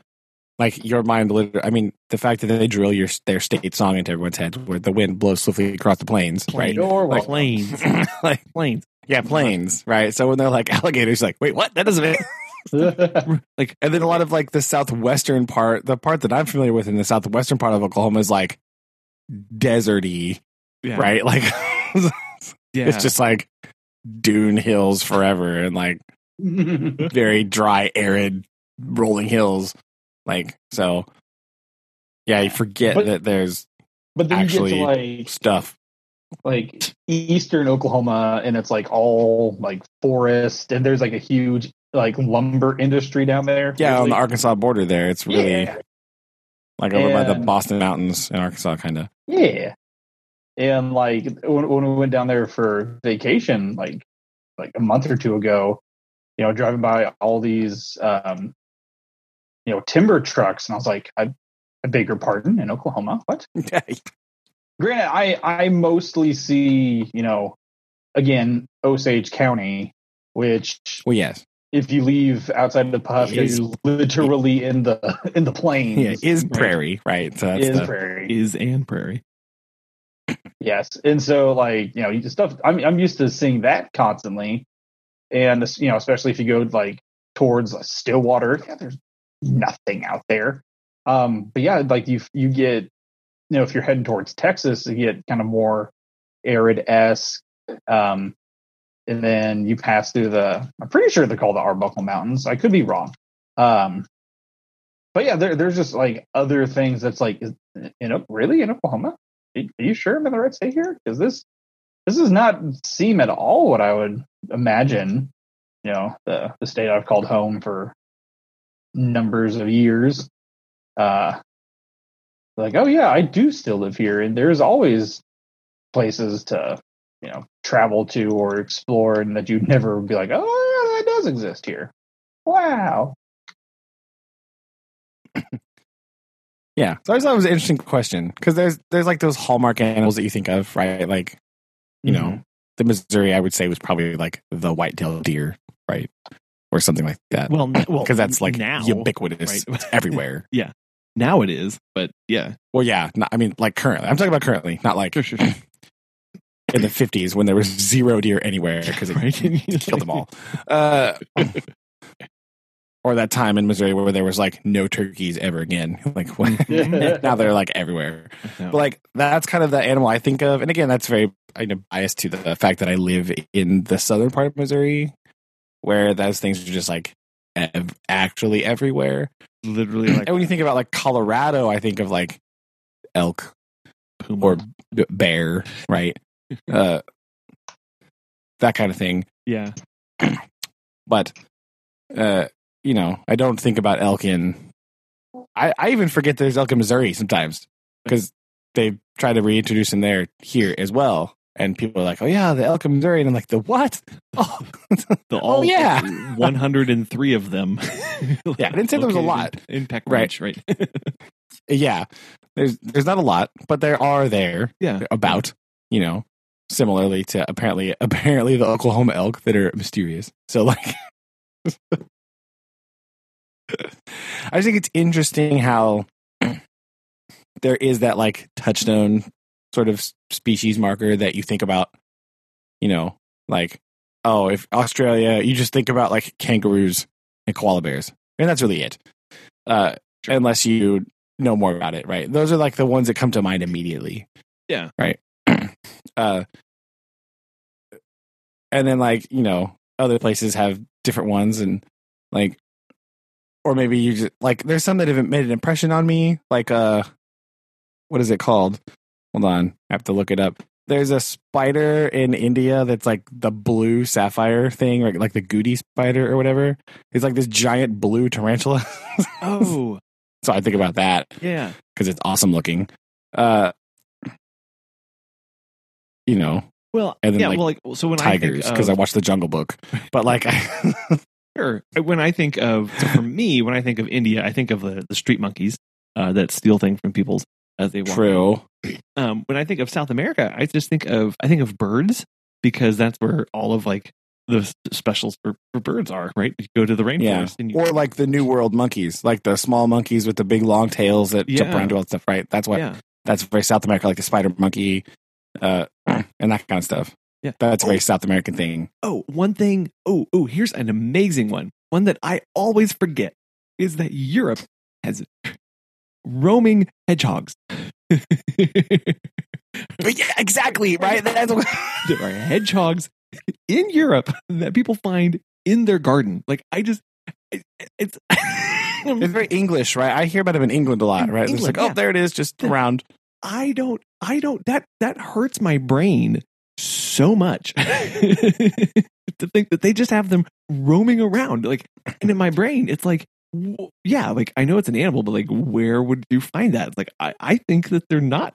like your mind. liter- I mean, the fact that they drill your their state song into everyone's head, where the wind blows swiftly across the plains, right? Plains. You're like welcome. plains, [LAUGHS] like plains. yeah, plains, right? So when they're like alligators, like wait, what? That doesn't make. Like And then a lot of like the southwestern part, the part that I'm familiar with in the southwestern part of Oklahoma is like deserty, yeah, right? Like [LAUGHS] Yeah, it's just like dune hills forever and like [LAUGHS] very dry, arid, rolling hills. Like so, yeah, you forget But- that there's but then Actually- you get to like stuff. like eastern Oklahoma, and it's like all like forest, and there's like a huge like lumber industry down there. Yeah, on There's, the Arkansas border there, it's really Yeah. like over by the Boston Mountains in Arkansas, kind of. Yeah. And like when, when we went down there for vacation, like like a month or two ago, you know, driving by all these um you know, timber trucks and I was like, I, I beg your pardon, in Oklahoma. What? [LAUGHS] Granted, I I mostly see, you know, again, Osage County, which well, yes, if you leave outside of the Puff, Is- you're literally in the [LAUGHS] in the plains. yeah, is prairie, right? So that's Is the, prairie. is and prairie. Yes, and so like you know you- stuff. I'm I'm used to seeing that constantly, and this, you know especially if you go like towards Stillwater, yeah, there's nothing out there. Um, but yeah, like you you get you know if you're heading towards Texas, you get kind of more arid esque. Um, and then you pass through the. I'm pretty sure they're called the Arbuckle Mountains. I could be wrong. Um, but yeah, there, there's just like other things that's like, you know, really in Oklahoma. Are you sure I'm in the right state here? Because this this does not seem at all what I would imagine. You know, the the state I've called home for numbers of years. Uh, like, oh yeah, I do still live here, and there's always places to you know travel to or explore, and that you'd [LAUGHS] never be like, oh, yeah, that does exist here. Wow. Yeah. So I just thought it was an interesting question because there's there's like those hallmark animals that you think of, right? Like you Mm-hmm. know, the Missouri, I would say was probably like the white-tailed deer, right, or something like that. Well, n- well, because that's like now, ubiquitous, right? [LAUGHS] everywhere. [LAUGHS] now it is, but yeah, Well, yeah, not, I mean, like currently, I'm talking about currently, not like sure, sure, sure. in the 50s when there was zero deer anywhere [LAUGHS] because it Right? killed them all. Uh, or that time in Missouri where there was like no turkeys ever again. [LAUGHS] Like what? [LAUGHS] now they're like everywhere. No. But like that's kind of the animal I think of. And again, that's very I know biased to the fact that I live in the southern part of Missouri, where those things are just like ev- actually everywhere. Literally [CLEARS THROAT] like And when you think about like Colorado, I think of like elk puma. or b- bear, right? [LAUGHS] uh, that kind of thing. yeah. [CLEARS THROAT] But uh, you know, I don't think about elk in. I, I even forget there's elk in Missouri sometimes because they try to reintroduce them there here as well. And people are like, "Oh yeah, the elk in Missouri," and I'm like, "The what?" [LAUGHS] Oh, The oh, all yeah. [LAUGHS] 103 of them. [LAUGHS] Yeah, I didn't say there was a lot. in, in Peck Right. Right? yeah. There's there's not a lot, but there are there yeah. about you know similarly to apparently apparently the Oklahoma elk that are mysterious. So like, [LAUGHS] I just think it's interesting how there is that like touchstone sort of species marker that you think about. You know, like oh, if Australia, you just think about like kangaroos and koala bears, and that's really it. Uh, unless you know more about it, right? Those are like the ones that come to mind immediately. Yeah. Right. [CLEARS THROAT] uh, and then like you know other places have different ones, and like, or maybe you just like there's some that haven't made an impression on me. Like uh, what is it called? Hold on, I have to look it up. There's a spider in India that's like the blue sapphire thing, like like the Gooty spider or whatever. It's like this giant blue tarantula. [LAUGHS] Oh, so I think about that yeah. because it's awesome looking. Uh, you know, Well, And then, yeah. like, well, like so when tigers I because think I watched the Jungle Book. But like, [LAUGHS] Sure. When I think of, so for me, when I think of India, I think of the, the street monkeys uh, that steal things from people's as they walk. true, Um, when I think of South America, I just think of I think of birds because that's where all of like the specials for, for birds are. Right, you go to the rainforest yeah, and you, or like the New World monkeys, like the small monkeys with the big long tails that jump Yeah. around to all that stuff. Right, that's what yeah, that's very South America, like the spider monkey, uh, [CLEARS THROAT] and that kind of stuff. Yeah. that's a very Oh. South American thing. Oh, one thing. Oh, oh, here's an amazing one. One that I always forget is that Europe has roaming hedgehogs. But [LAUGHS] yeah, exactly. Right. That's [LAUGHS] there are hedgehogs in Europe that people find in their garden. Like I just, it, it's. [LAUGHS] it's very English, right? I hear about them in England a lot, In right? It's England, like, oh, there it is, just around. I don't. I don't. That that hurts my brain so much [LAUGHS] to think that they just have them roaming around. Like, and in my brain, it's like, yeah, like I know it's an animal, but like, where would you find that? It's like, I I think that they're not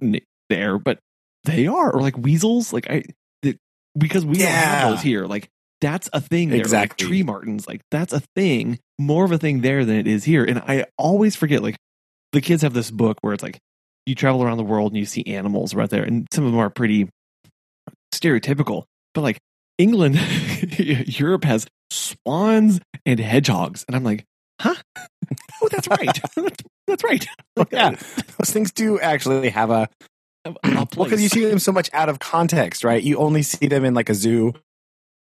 there, but they are, or like weasels. Like I, that, because we don't have those here. Like that's a thing. There. Like, Exactly. tree martens. Like that's a thing. More of a thing there than it is here. And I always forget. Like the kids have this book where it's like you travel around the world and you see animals right there, and some of them are pretty stereotypical. But like England, [LAUGHS] Europe has swans and hedgehogs, and I'm like, huh? oh, that's right. [LAUGHS] that's right. [LAUGHS] Yeah, those things do actually have a well because you see them so much out of context, right? You only see them in like a zoo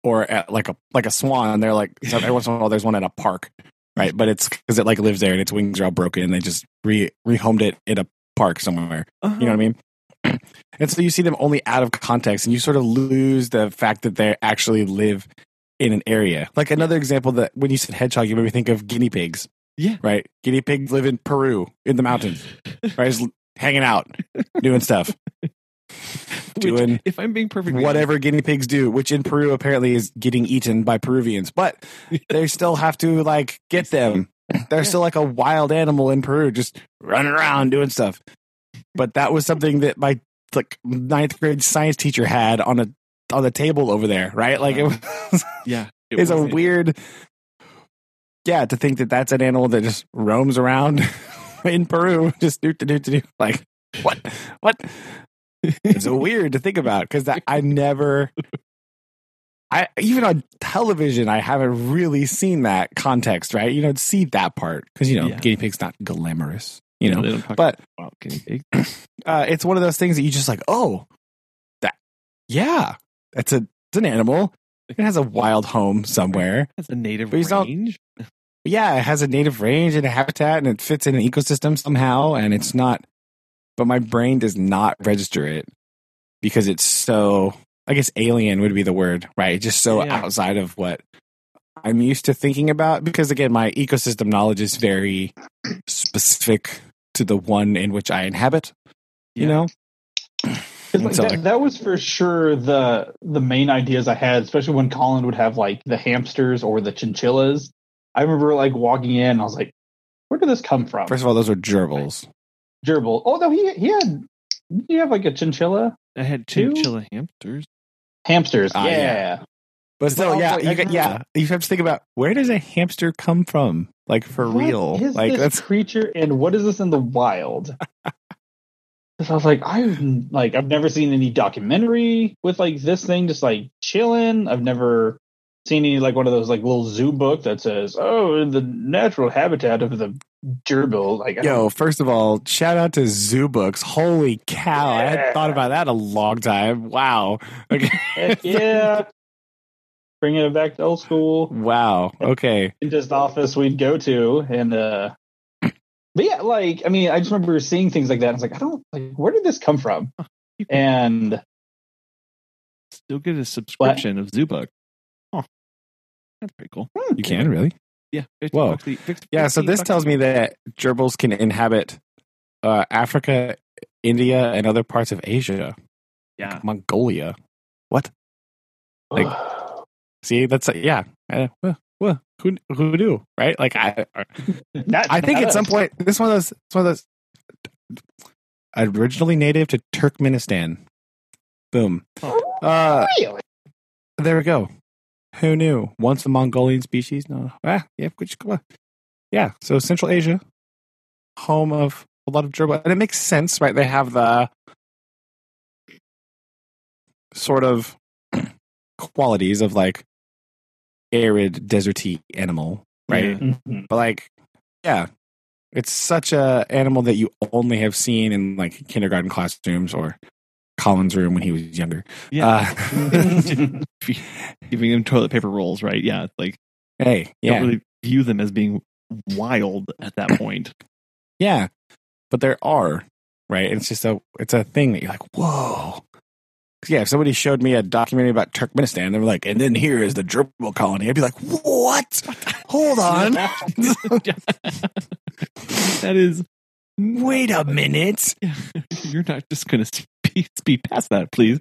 or at like a like a swan. And they're like every once in a while there's one at a park, right? But it's because it like lives there and its wings are all broken and they just re rehomed it in a park somewhere. Uh-huh. You know what I mean? And so you see them only out of context, and you sort of lose the fact that they actually live in an area. Like another example that when you said hedgehog, you made me think of guinea pigs. Yeah. Right. Guinea pigs live in Peru in the mountains, right? Just hanging out, doing stuff, [LAUGHS] Which, doing if I'm being perfect, whatever guinea pigs do, which in Peru apparently is getting eaten by Peruvians, but [LAUGHS] they still have to like get them. They're Yeah. still like a wild animal in Peru, just running around doing stuff. But that was something that my like ninth grade science teacher had on a on the table over there, right? Like it was, [LAUGHS] yeah, it it's a was- weird, yeah, to think that that's an animal that just roams around [LAUGHS] in Peru, just do do do do. Like what? What? it's weird to think about because I never, I even on television, I haven't really seen that context, right? You don't see that part because you know Yeah. guinea pig's not glamorous, you know. they But [CLEARS THROAT] uh, it's one of those things that you just like, oh, that, yeah, that's a, it's an animal. It has a wild home somewhere. That's a native But he's not- range. Yeah, it has a native range and a habitat, and it fits in an ecosystem somehow. And it's not, but my brain does not register it because it's so. I guess alien would be the word, right? Just so Yeah. outside of what I'm used to thinking about because again, my ecosystem knowledge is very specific to the one in which I inhabit. You Yeah. know, [CLEARS THROAT] 'Cause, like, So, that, like- that was for sure the the main ideas I had, especially when Colin would have like the hamsters or the chinchillas. I remember like walking in, I was like, "Where did this come from?" first of all, those are gerbils. gerbil. Oh no, he he had. You have like a chinchilla I had Two? chinchilla hamsters. hamsters. Ah, yeah. yeah. But still, Well, yeah, like, you I yeah, you have to think about where does a hamster come from? Like for What real? is Like this that's creature, and what is this in the wild? [LAUGHS] Because I was like, I've like I've never seen any documentary with like this thing just like chilling. I've never seen any like one of those like little zoo book that says, "Oh, the natural habitat of the gerbil." Like, Yo, first of all, shout out to Zoobooks. Holy cow. I hadn't thought about that in a long time. Wow. [LAUGHS] Okay. yeah, bringing it back to old school. wow. Okay. dentist office we'd go to and uh [CLEARS THROAT] but yeah like i mean i just remember seeing things like that i was like i don't like where did this come from You and still get a subscription of Zoobook. Oh, that's pretty cool. You can really? Yeah. 50 Whoa. bucks a- 50 Yeah. So this bucks tells me that gerbils can inhabit uh, Africa, India, and other parts of Asia, Yeah. Mongolia. What? Like- See, that's yeah. Uh, well, well, who who knew, right? Like I, [LAUGHS] not, I think at some point this one of those. It's one of those originally native to Turkmenistan. Boom. Uh, really there we go. Who knew? Once a Mongolian species. No. Ah, yeah. come on. Yeah. So Central Asia, home of a lot of gerbil, and it makes sense, right? They have the sort of [CLEARS THROAT] qualities of like arid, deserty animal, right? Yeah. Mhm. But like, yeah, it's such a animal that you only have seen in like kindergarten classrooms or Colin's room when he was younger. Yeah. Uh, [LAUGHS] [LAUGHS] Giving him toilet paper rolls, right? Yeah. Like, hey, yeah, don't really view them as being wild at that point. yeah, but there are right. It's just a it's a thing that you're like, whoa. Yeah, if somebody showed me a documentary about Turkmenistan, they were like, and then here is the gerbil colony. I'd be like, what? Hold on. [LAUGHS] that is, Wait a minute. [LAUGHS] you're not just going to speed, speed past that, please.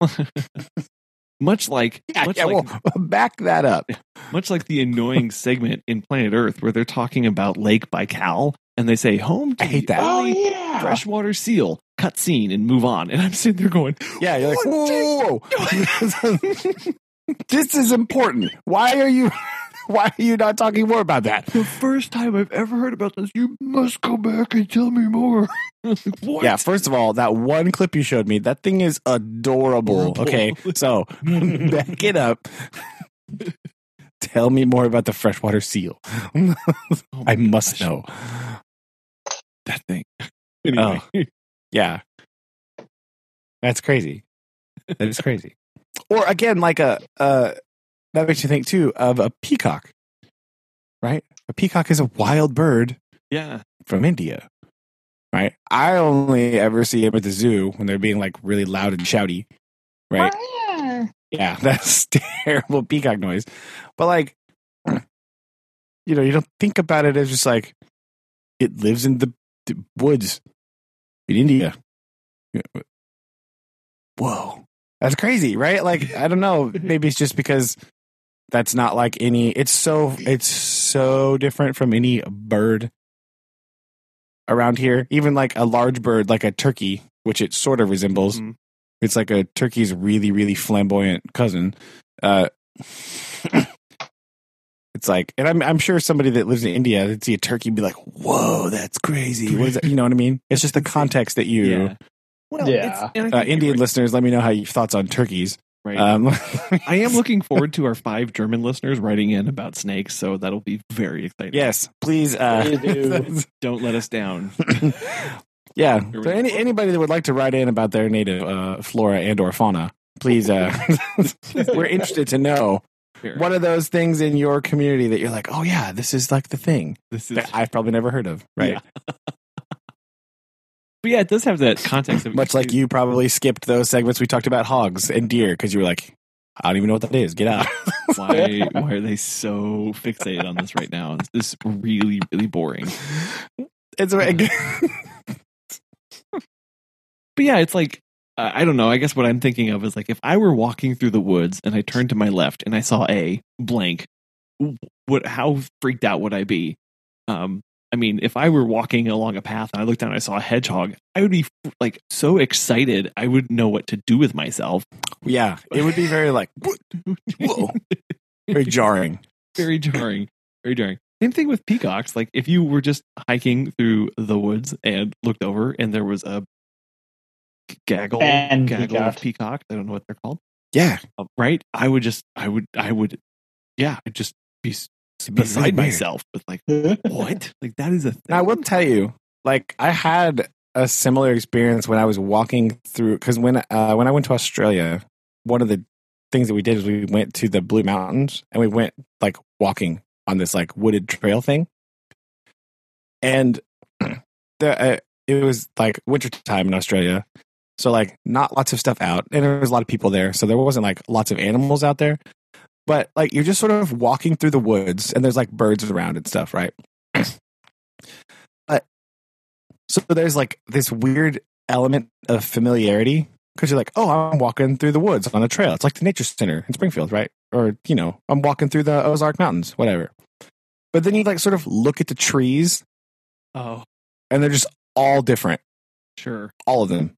[LAUGHS] much like, Yeah, much yeah, like, well, back that up. much like the annoying segment in Planet Earth where they're talking about Lake Baikal and they say home to I hate the that. oh only yeah freshwater seal. Cut scene and move on. And I'm sitting there going, Yeah, you're like, What? whoa, whoa. [LAUGHS] this is important. Why are you? [LAUGHS] Why are you not talking more about that? the first time I've ever heard about this. You must go back and tell me more. [LAUGHS] what? Yeah, first of all, that one clip you showed me, that thing is adorable. Adorable. Okay, so back it up. Tell me more about the freshwater seal. Oh I must gosh, know. That thing. [LAUGHS] Anyway, [LAUGHS] Yeah, that's crazy. [LAUGHS] That is crazy. Or again, like a uh, that makes you think too of a peacock, right? A peacock is a wild bird yeah, from India, right? I only ever see them at the zoo when they're being like really loud and shouty, right? Yeah, that's terrible peacock noise. But like, [CLEARS THROAT] you know, you don't think about it as just like it lives in the, the woods in India. Whoa, that's crazy, right? Like, I don't know. Maybe it's just because that's not like any. It's so it's so different from any bird around here. Even like a large bird, like a turkey, which it sort of resembles. Mhm. It's like a turkey's really, really flamboyant cousin. Uh, it's like, and I'm I'm sure somebody that lives in India would see a turkey and be like, "Whoa, that's crazy." What is that? You know what I mean? It's just the context that you. yeah. Well, Yeah. it's- Uh, Indian right, listeners, let me know how you thoughts on turkeys. right. Um, [LAUGHS] I am looking forward to our five German listeners writing in about snakes, so that'll be very exciting. yes, please. Uh, do. [LAUGHS] Don't let us down. [LAUGHS] yeah. So any, anybody that would like to write in about their native uh, flora and or fauna, please. Uh, we're interested to know Here. what are those things in your community that you're like, oh yeah, this is like the thing this is that I've probably never heard of, right? Yeah. [LAUGHS] But yeah, it does have that context of Much like you probably skipped those segments we talked about hogs and deer because you were like, I don't even know what that is. Get out. [LAUGHS] Why why are they so fixated on this right now? This is really really boring. it's [LAUGHS] But yeah, it's like uh, I don't know. I guess what I'm thinking of is like if I were walking through the woods and I turned to my left and I saw a blank, what? How freaked out would I be? Um, I mean, if I were walking along a path and I looked down and I saw a hedgehog, I would be like so excited. I wouldn't know what to do with myself. yeah, it would be very like [LAUGHS] whoa, very jarring. Very jarring. Very jarring. Same thing with peacocks. Like if you were just hiking through the woods and looked over and there was a gaggle, And gaggle of peacock. peacock. I don't know what they're called. Yeah, Uh, right? I would just, I would, I would, yeah, I'd just be s- be beside myself with like, [LAUGHS] what? Like that is a thing. And I will tell you, like I had a similar experience when I was walking through because when uh, when I went to Australia, one of the things that we did is we went to the Blue Mountains and we went like walking on this like wooded trail thing, and [CLEARS THROAT] the uh, it was like winter time in Australia, so like not lots of stuff out, and there was a lot of people there, so there wasn't like lots of animals out there. But like you're just sort of walking through the woods, and there's like birds around and stuff, right? but so there's like this weird element of familiarity because you're like, oh, I'm walking through the woods on a trail. It's like the nature center in Springfield, right? Or you know, I'm walking through the Ozark Mountains, whatever. But then you like sort of look at the trees, Oh, and they're just all different, sure. all of them.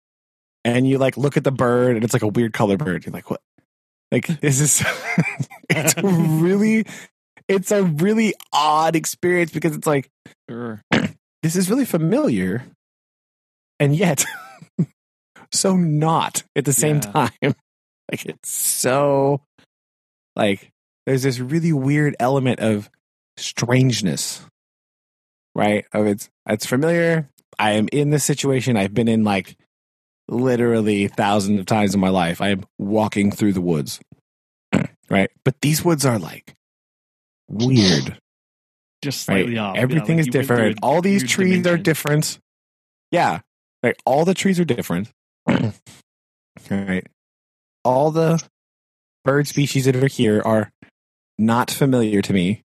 And you like look at the bird, and it's like a weird color bird. You're like, what? Like this is [LAUGHS] it's really it's a really odd experience because it's like Sure. [CLEARS THROAT] this is really familiar and yet [LAUGHS] so not at the same Yeah. time [LAUGHS] like it's so like there's this really weird element of strangeness right of it's it's familiar i am in this situation i've been in like literally thousands of times in my life i am walking through the woods [CLEARS THROAT] right but these woods are like weird Just right? slightly off. Yeah, Everything like is you went through different. All these trees are different. Yeah. Right. All the trees are different. All [CLEARS THROAT] right. All the bird species that are here are not familiar to me.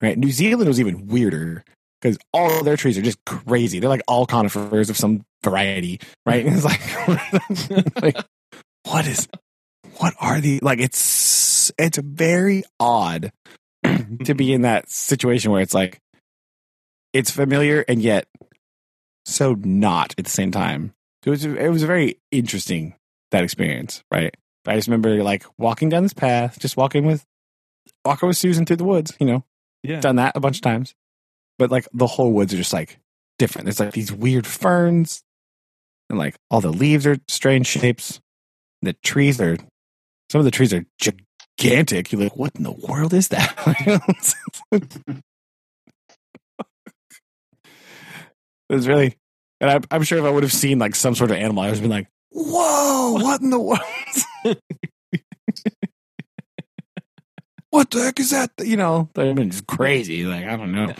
Right. New Zealand was even weirder because all of their trees are just crazy. They're like all conifers of some variety. Right. And it's like, [LAUGHS] like what is what are these like it's it's very odd [CLEARS THROAT] to be in that situation where it's like it's familiar and yet so not at the same time. So it was it was very interesting that experience, right? But I just remember like walking down this path, just walking with walking with Susan through the woods, you know, Yeah. done that a bunch of times. But like the whole woods are just like different. There's like these weird ferns and like all the leaves are strange shapes. The trees are some of the trees are gigantic. You're like, what in the world is that? [LAUGHS] it was really, and I'm, I'm sure if I would have seen like some sort of animal, I would have been like, whoa, what in the world? [LAUGHS] what the heck is that? You know, they've been just crazy. Like, I don't know.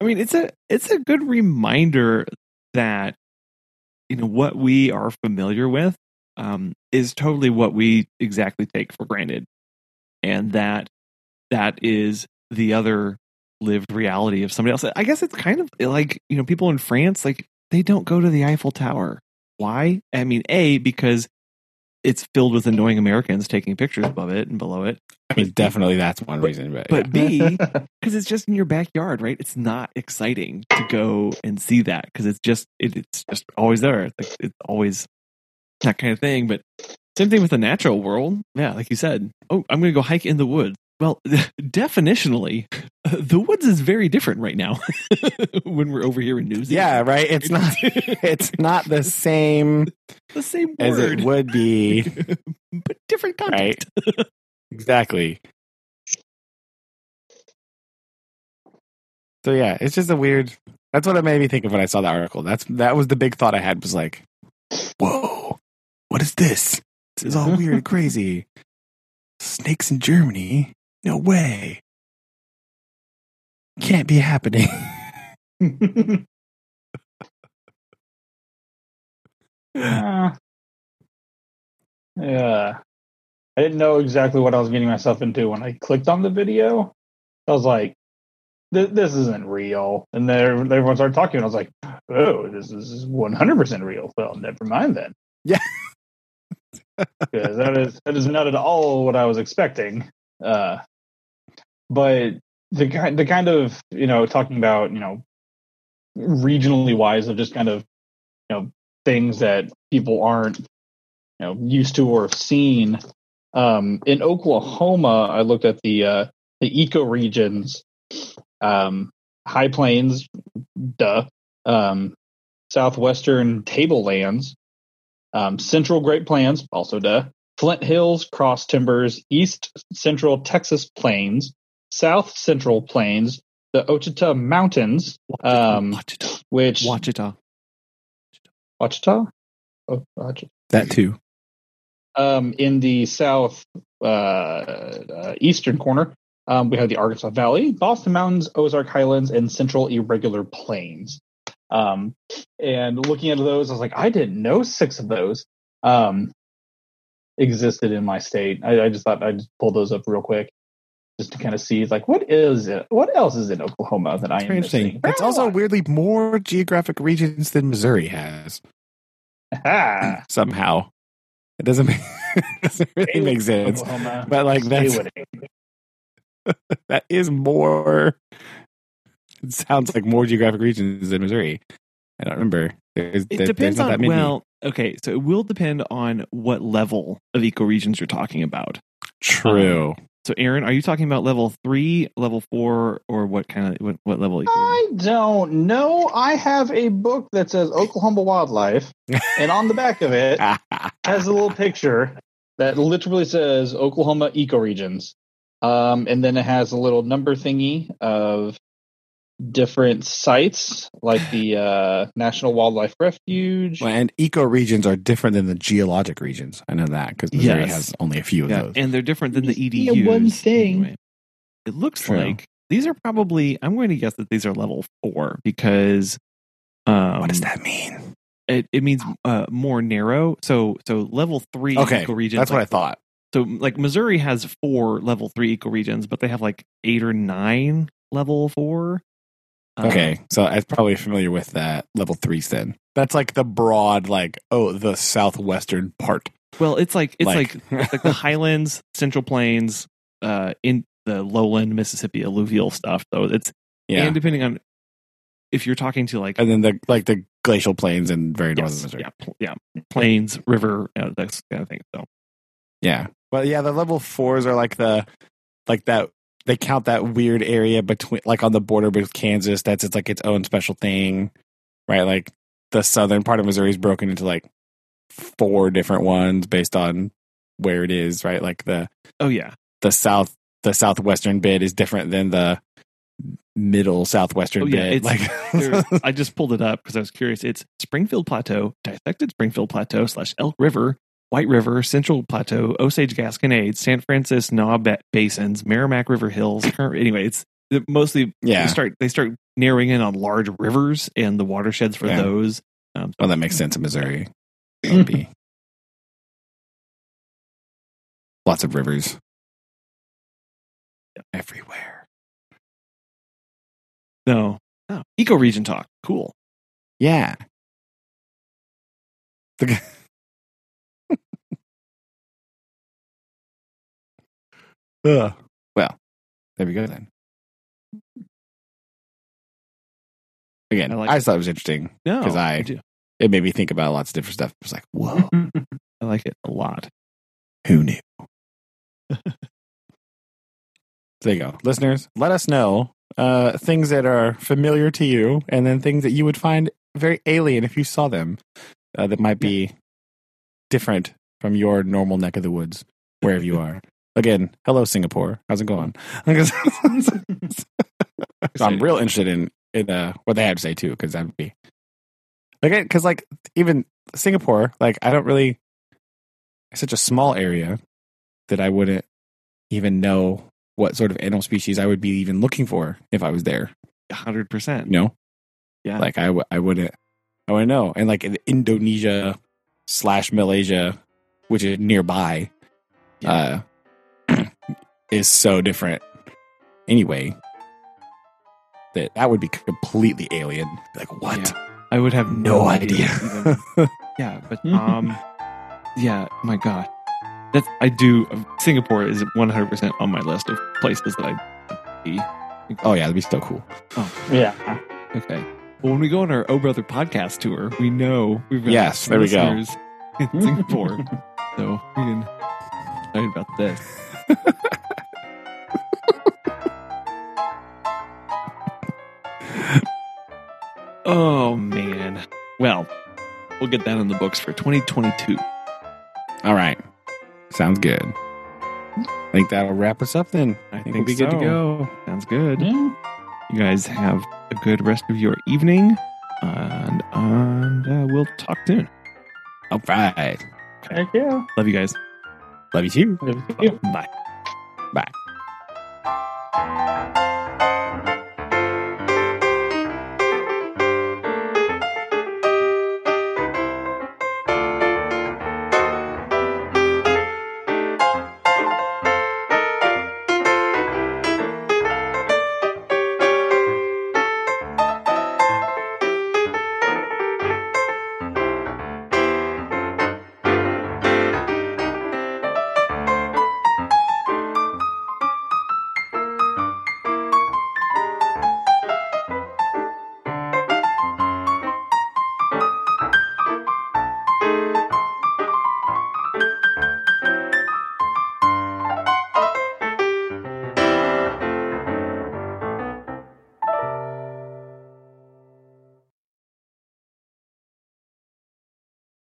I mean, it's a it's a good reminder that you know what we are familiar with um, is totally what we exactly take for granted, and that that is the other lived reality of somebody else. I guess it's kind of like you know people in France like they don't go to the Eiffel Tower. Why? I mean, a because it's filled with annoying Americans taking pictures above it and below it. I mean, definitely that's one reason. But, But yeah. [LAUGHS] B, because it's just in your backyard, right? It's not exciting to go and see that because it's just it, it's just always there. Like it's always that kind of thing. But same thing with the natural world. Yeah, like you said. Oh, I'm going to go hike in the woods. Well, [LAUGHS] definitionally, [LAUGHS] the woods is very different right now [LAUGHS] when we're over here in New Zealand. yeah, right. It's not. It's not the same the same as it would be. but different Right. context. Exactly. So yeah, it's just a weird. That's what it made me think of when I saw the article. That's that was the big thought I had was like, whoa, what is this? This is all weird and crazy. Snakes in Germany? No way. Can't be happening. [LAUGHS] [LAUGHS] Uh, yeah. I didn't know exactly what I was getting myself into when I clicked on the video. I was like, "This isn't real," and then everyone started talking, and I was like, "Oh, this is one hundred percent real." Well, never mind then. Yeah. [LAUGHS] because that is that is not at all what I was expecting. Uh, but the kind the kind of you know talking about you know regionally wise of just kind of you know things that people aren't you know used to or seen. Um, in Oklahoma, I looked at the uh, the eco regions, um, high plains, duh, um, southwestern tablelands, um, central Great Plains, also duh, Flint Hills, Cross Timbers, East Central Texas Plains, South Central Plains, the Ouachita Mountains, um, Wachita. which Wachita. Ouachita, oh, Ouachita. That too. Um, in the south uh, uh, eastern corner, um, we have the Arkansas Valley, Boston Mountains, Ozark Highlands, and Central Irregular Plains. Um, and looking at those, I was like, I didn't know six of those um, existed in my state. I, I just thought I'd pull those up real quick just to kind of see, like, what is it? What else is in Oklahoma that I am very interesting. It's also weirdly more geographic regions than Missouri has Ah, [LAUGHS] somehow. It doesn't [LAUGHS] make, doesn't really make sense. Oklahoma. But like Stay that's [LAUGHS] that is more. It sounds like more geographic regions than Missouri. I don't remember. There's, It there- depends there's not on that many. well, okay, so it will depend on what level of ecoregions you're talking about. True. So, Aaron, are you talking about level three, level four, or what kind of what, what level? I don't know. I have a book that says Oklahoma Wildlife, [LAUGHS] and on the back of it [LAUGHS] has a little picture that literally says Oklahoma ecoregions. Um, and then it has a little number thingy of different sites, like the uh, National Wildlife Refuge. Well, and ecoregions are different than the geologic regions. I know that because Missouri Yes. has only a few of yeah, those. and they're different than the Yeah, one thing. anyway. It looks True. like these are probably. I'm going to guess that these are level four because. Um, what does that mean? It, it means uh, more narrow. So so level three Okay, ecoregions. that's what I thought. So like Missouri has four level three ecoregions, but they have like eight or nine level four. Um, Okay, so I'm probably familiar with that level threes. Then that's like the broad, like oh, the southwestern part. well, it's like it's like, Like- like the [LAUGHS] Highlands, Central Plains, uh, in the lowland Mississippi alluvial stuff. So it's Yeah, and depending on if you're talking to like and then the like the glacial plains in very northern yes, Missouri. yeah, pl- yeah, plains, river, uh, that kind of thing. So Yeah. But yeah, the level fours are like the like that they count that weird area between like on the border with Kansas that's it's like its own special thing. Right? Like the southern part of Missouri is broken into like four different ones based on where it is, right? Like the oh yeah, the south the southwestern bit is different than the middle southwestern Oh, yeah, bit. it's- Like [LAUGHS] I just pulled it up because I was curious. It's Springfield Plateau, dissected Springfield Plateau slash Elk River, White River, Central Plateau, Osage Gasconade, San Francisco Knob Ba- Basins, Meramec River Hills. Anyway, it's mostly Yeah. They start they start narrowing in on large rivers and the watersheds for Yeah. those. Um, Well that makes sense in Missouri. Would be lots of rivers. Everywhere. no, no, ecoregion talk. Cool. Yeah. The Ugh. Well, there we go then. Again, I I, like just thought it was interesting. No, 'Cause I- do. It made me think about lots of different stuff. It was like, whoa, [LAUGHS] I like it a lot. who knew? [LAUGHS] there you go. Listeners, let us know uh, things that are familiar to you and then things that you would find very alien if you saw them uh, that might be different from your normal neck of the woods, wherever you are. Again, hello, Singapore. How's it going? [LAUGHS] I'm real interested in, in uh, what they have to say too, because that would be. Again, because like even Singapore, like I don't really. It's such a small area that I wouldn't even know what sort of animal species I would be even looking for if I was there. hundred percent. You know, Yeah. like I, w- I wouldn't, I wouldn't know. And like in Indonesia slash Malaysia, which is nearby, uh, is so different anyway that that would be completely alien. Like what? Yeah. I would have no, No idea. idea. [LAUGHS] yeah, but um, yeah, my God, that's I do. Singapore is 100 percent on my list of places that I'd be. Oh yeah, that'd be so cool. Yeah. Okay. Well, when we go on our Oh Brother podcast tour, we know we've got Yes, there we go. listeners in [LAUGHS] Singapore. so we can excited about this. [LAUGHS] oh man. Well, we'll get that in the books for 2022. All right, sounds good. I think that'll wrap us up then. I think, we'll be good to so. go. Sounds good. Yeah. You guys have a good rest of your evening, and and uh, we'll talk soon. All right, Thank you. Love you guys. love you too. See you. Bye. Bye.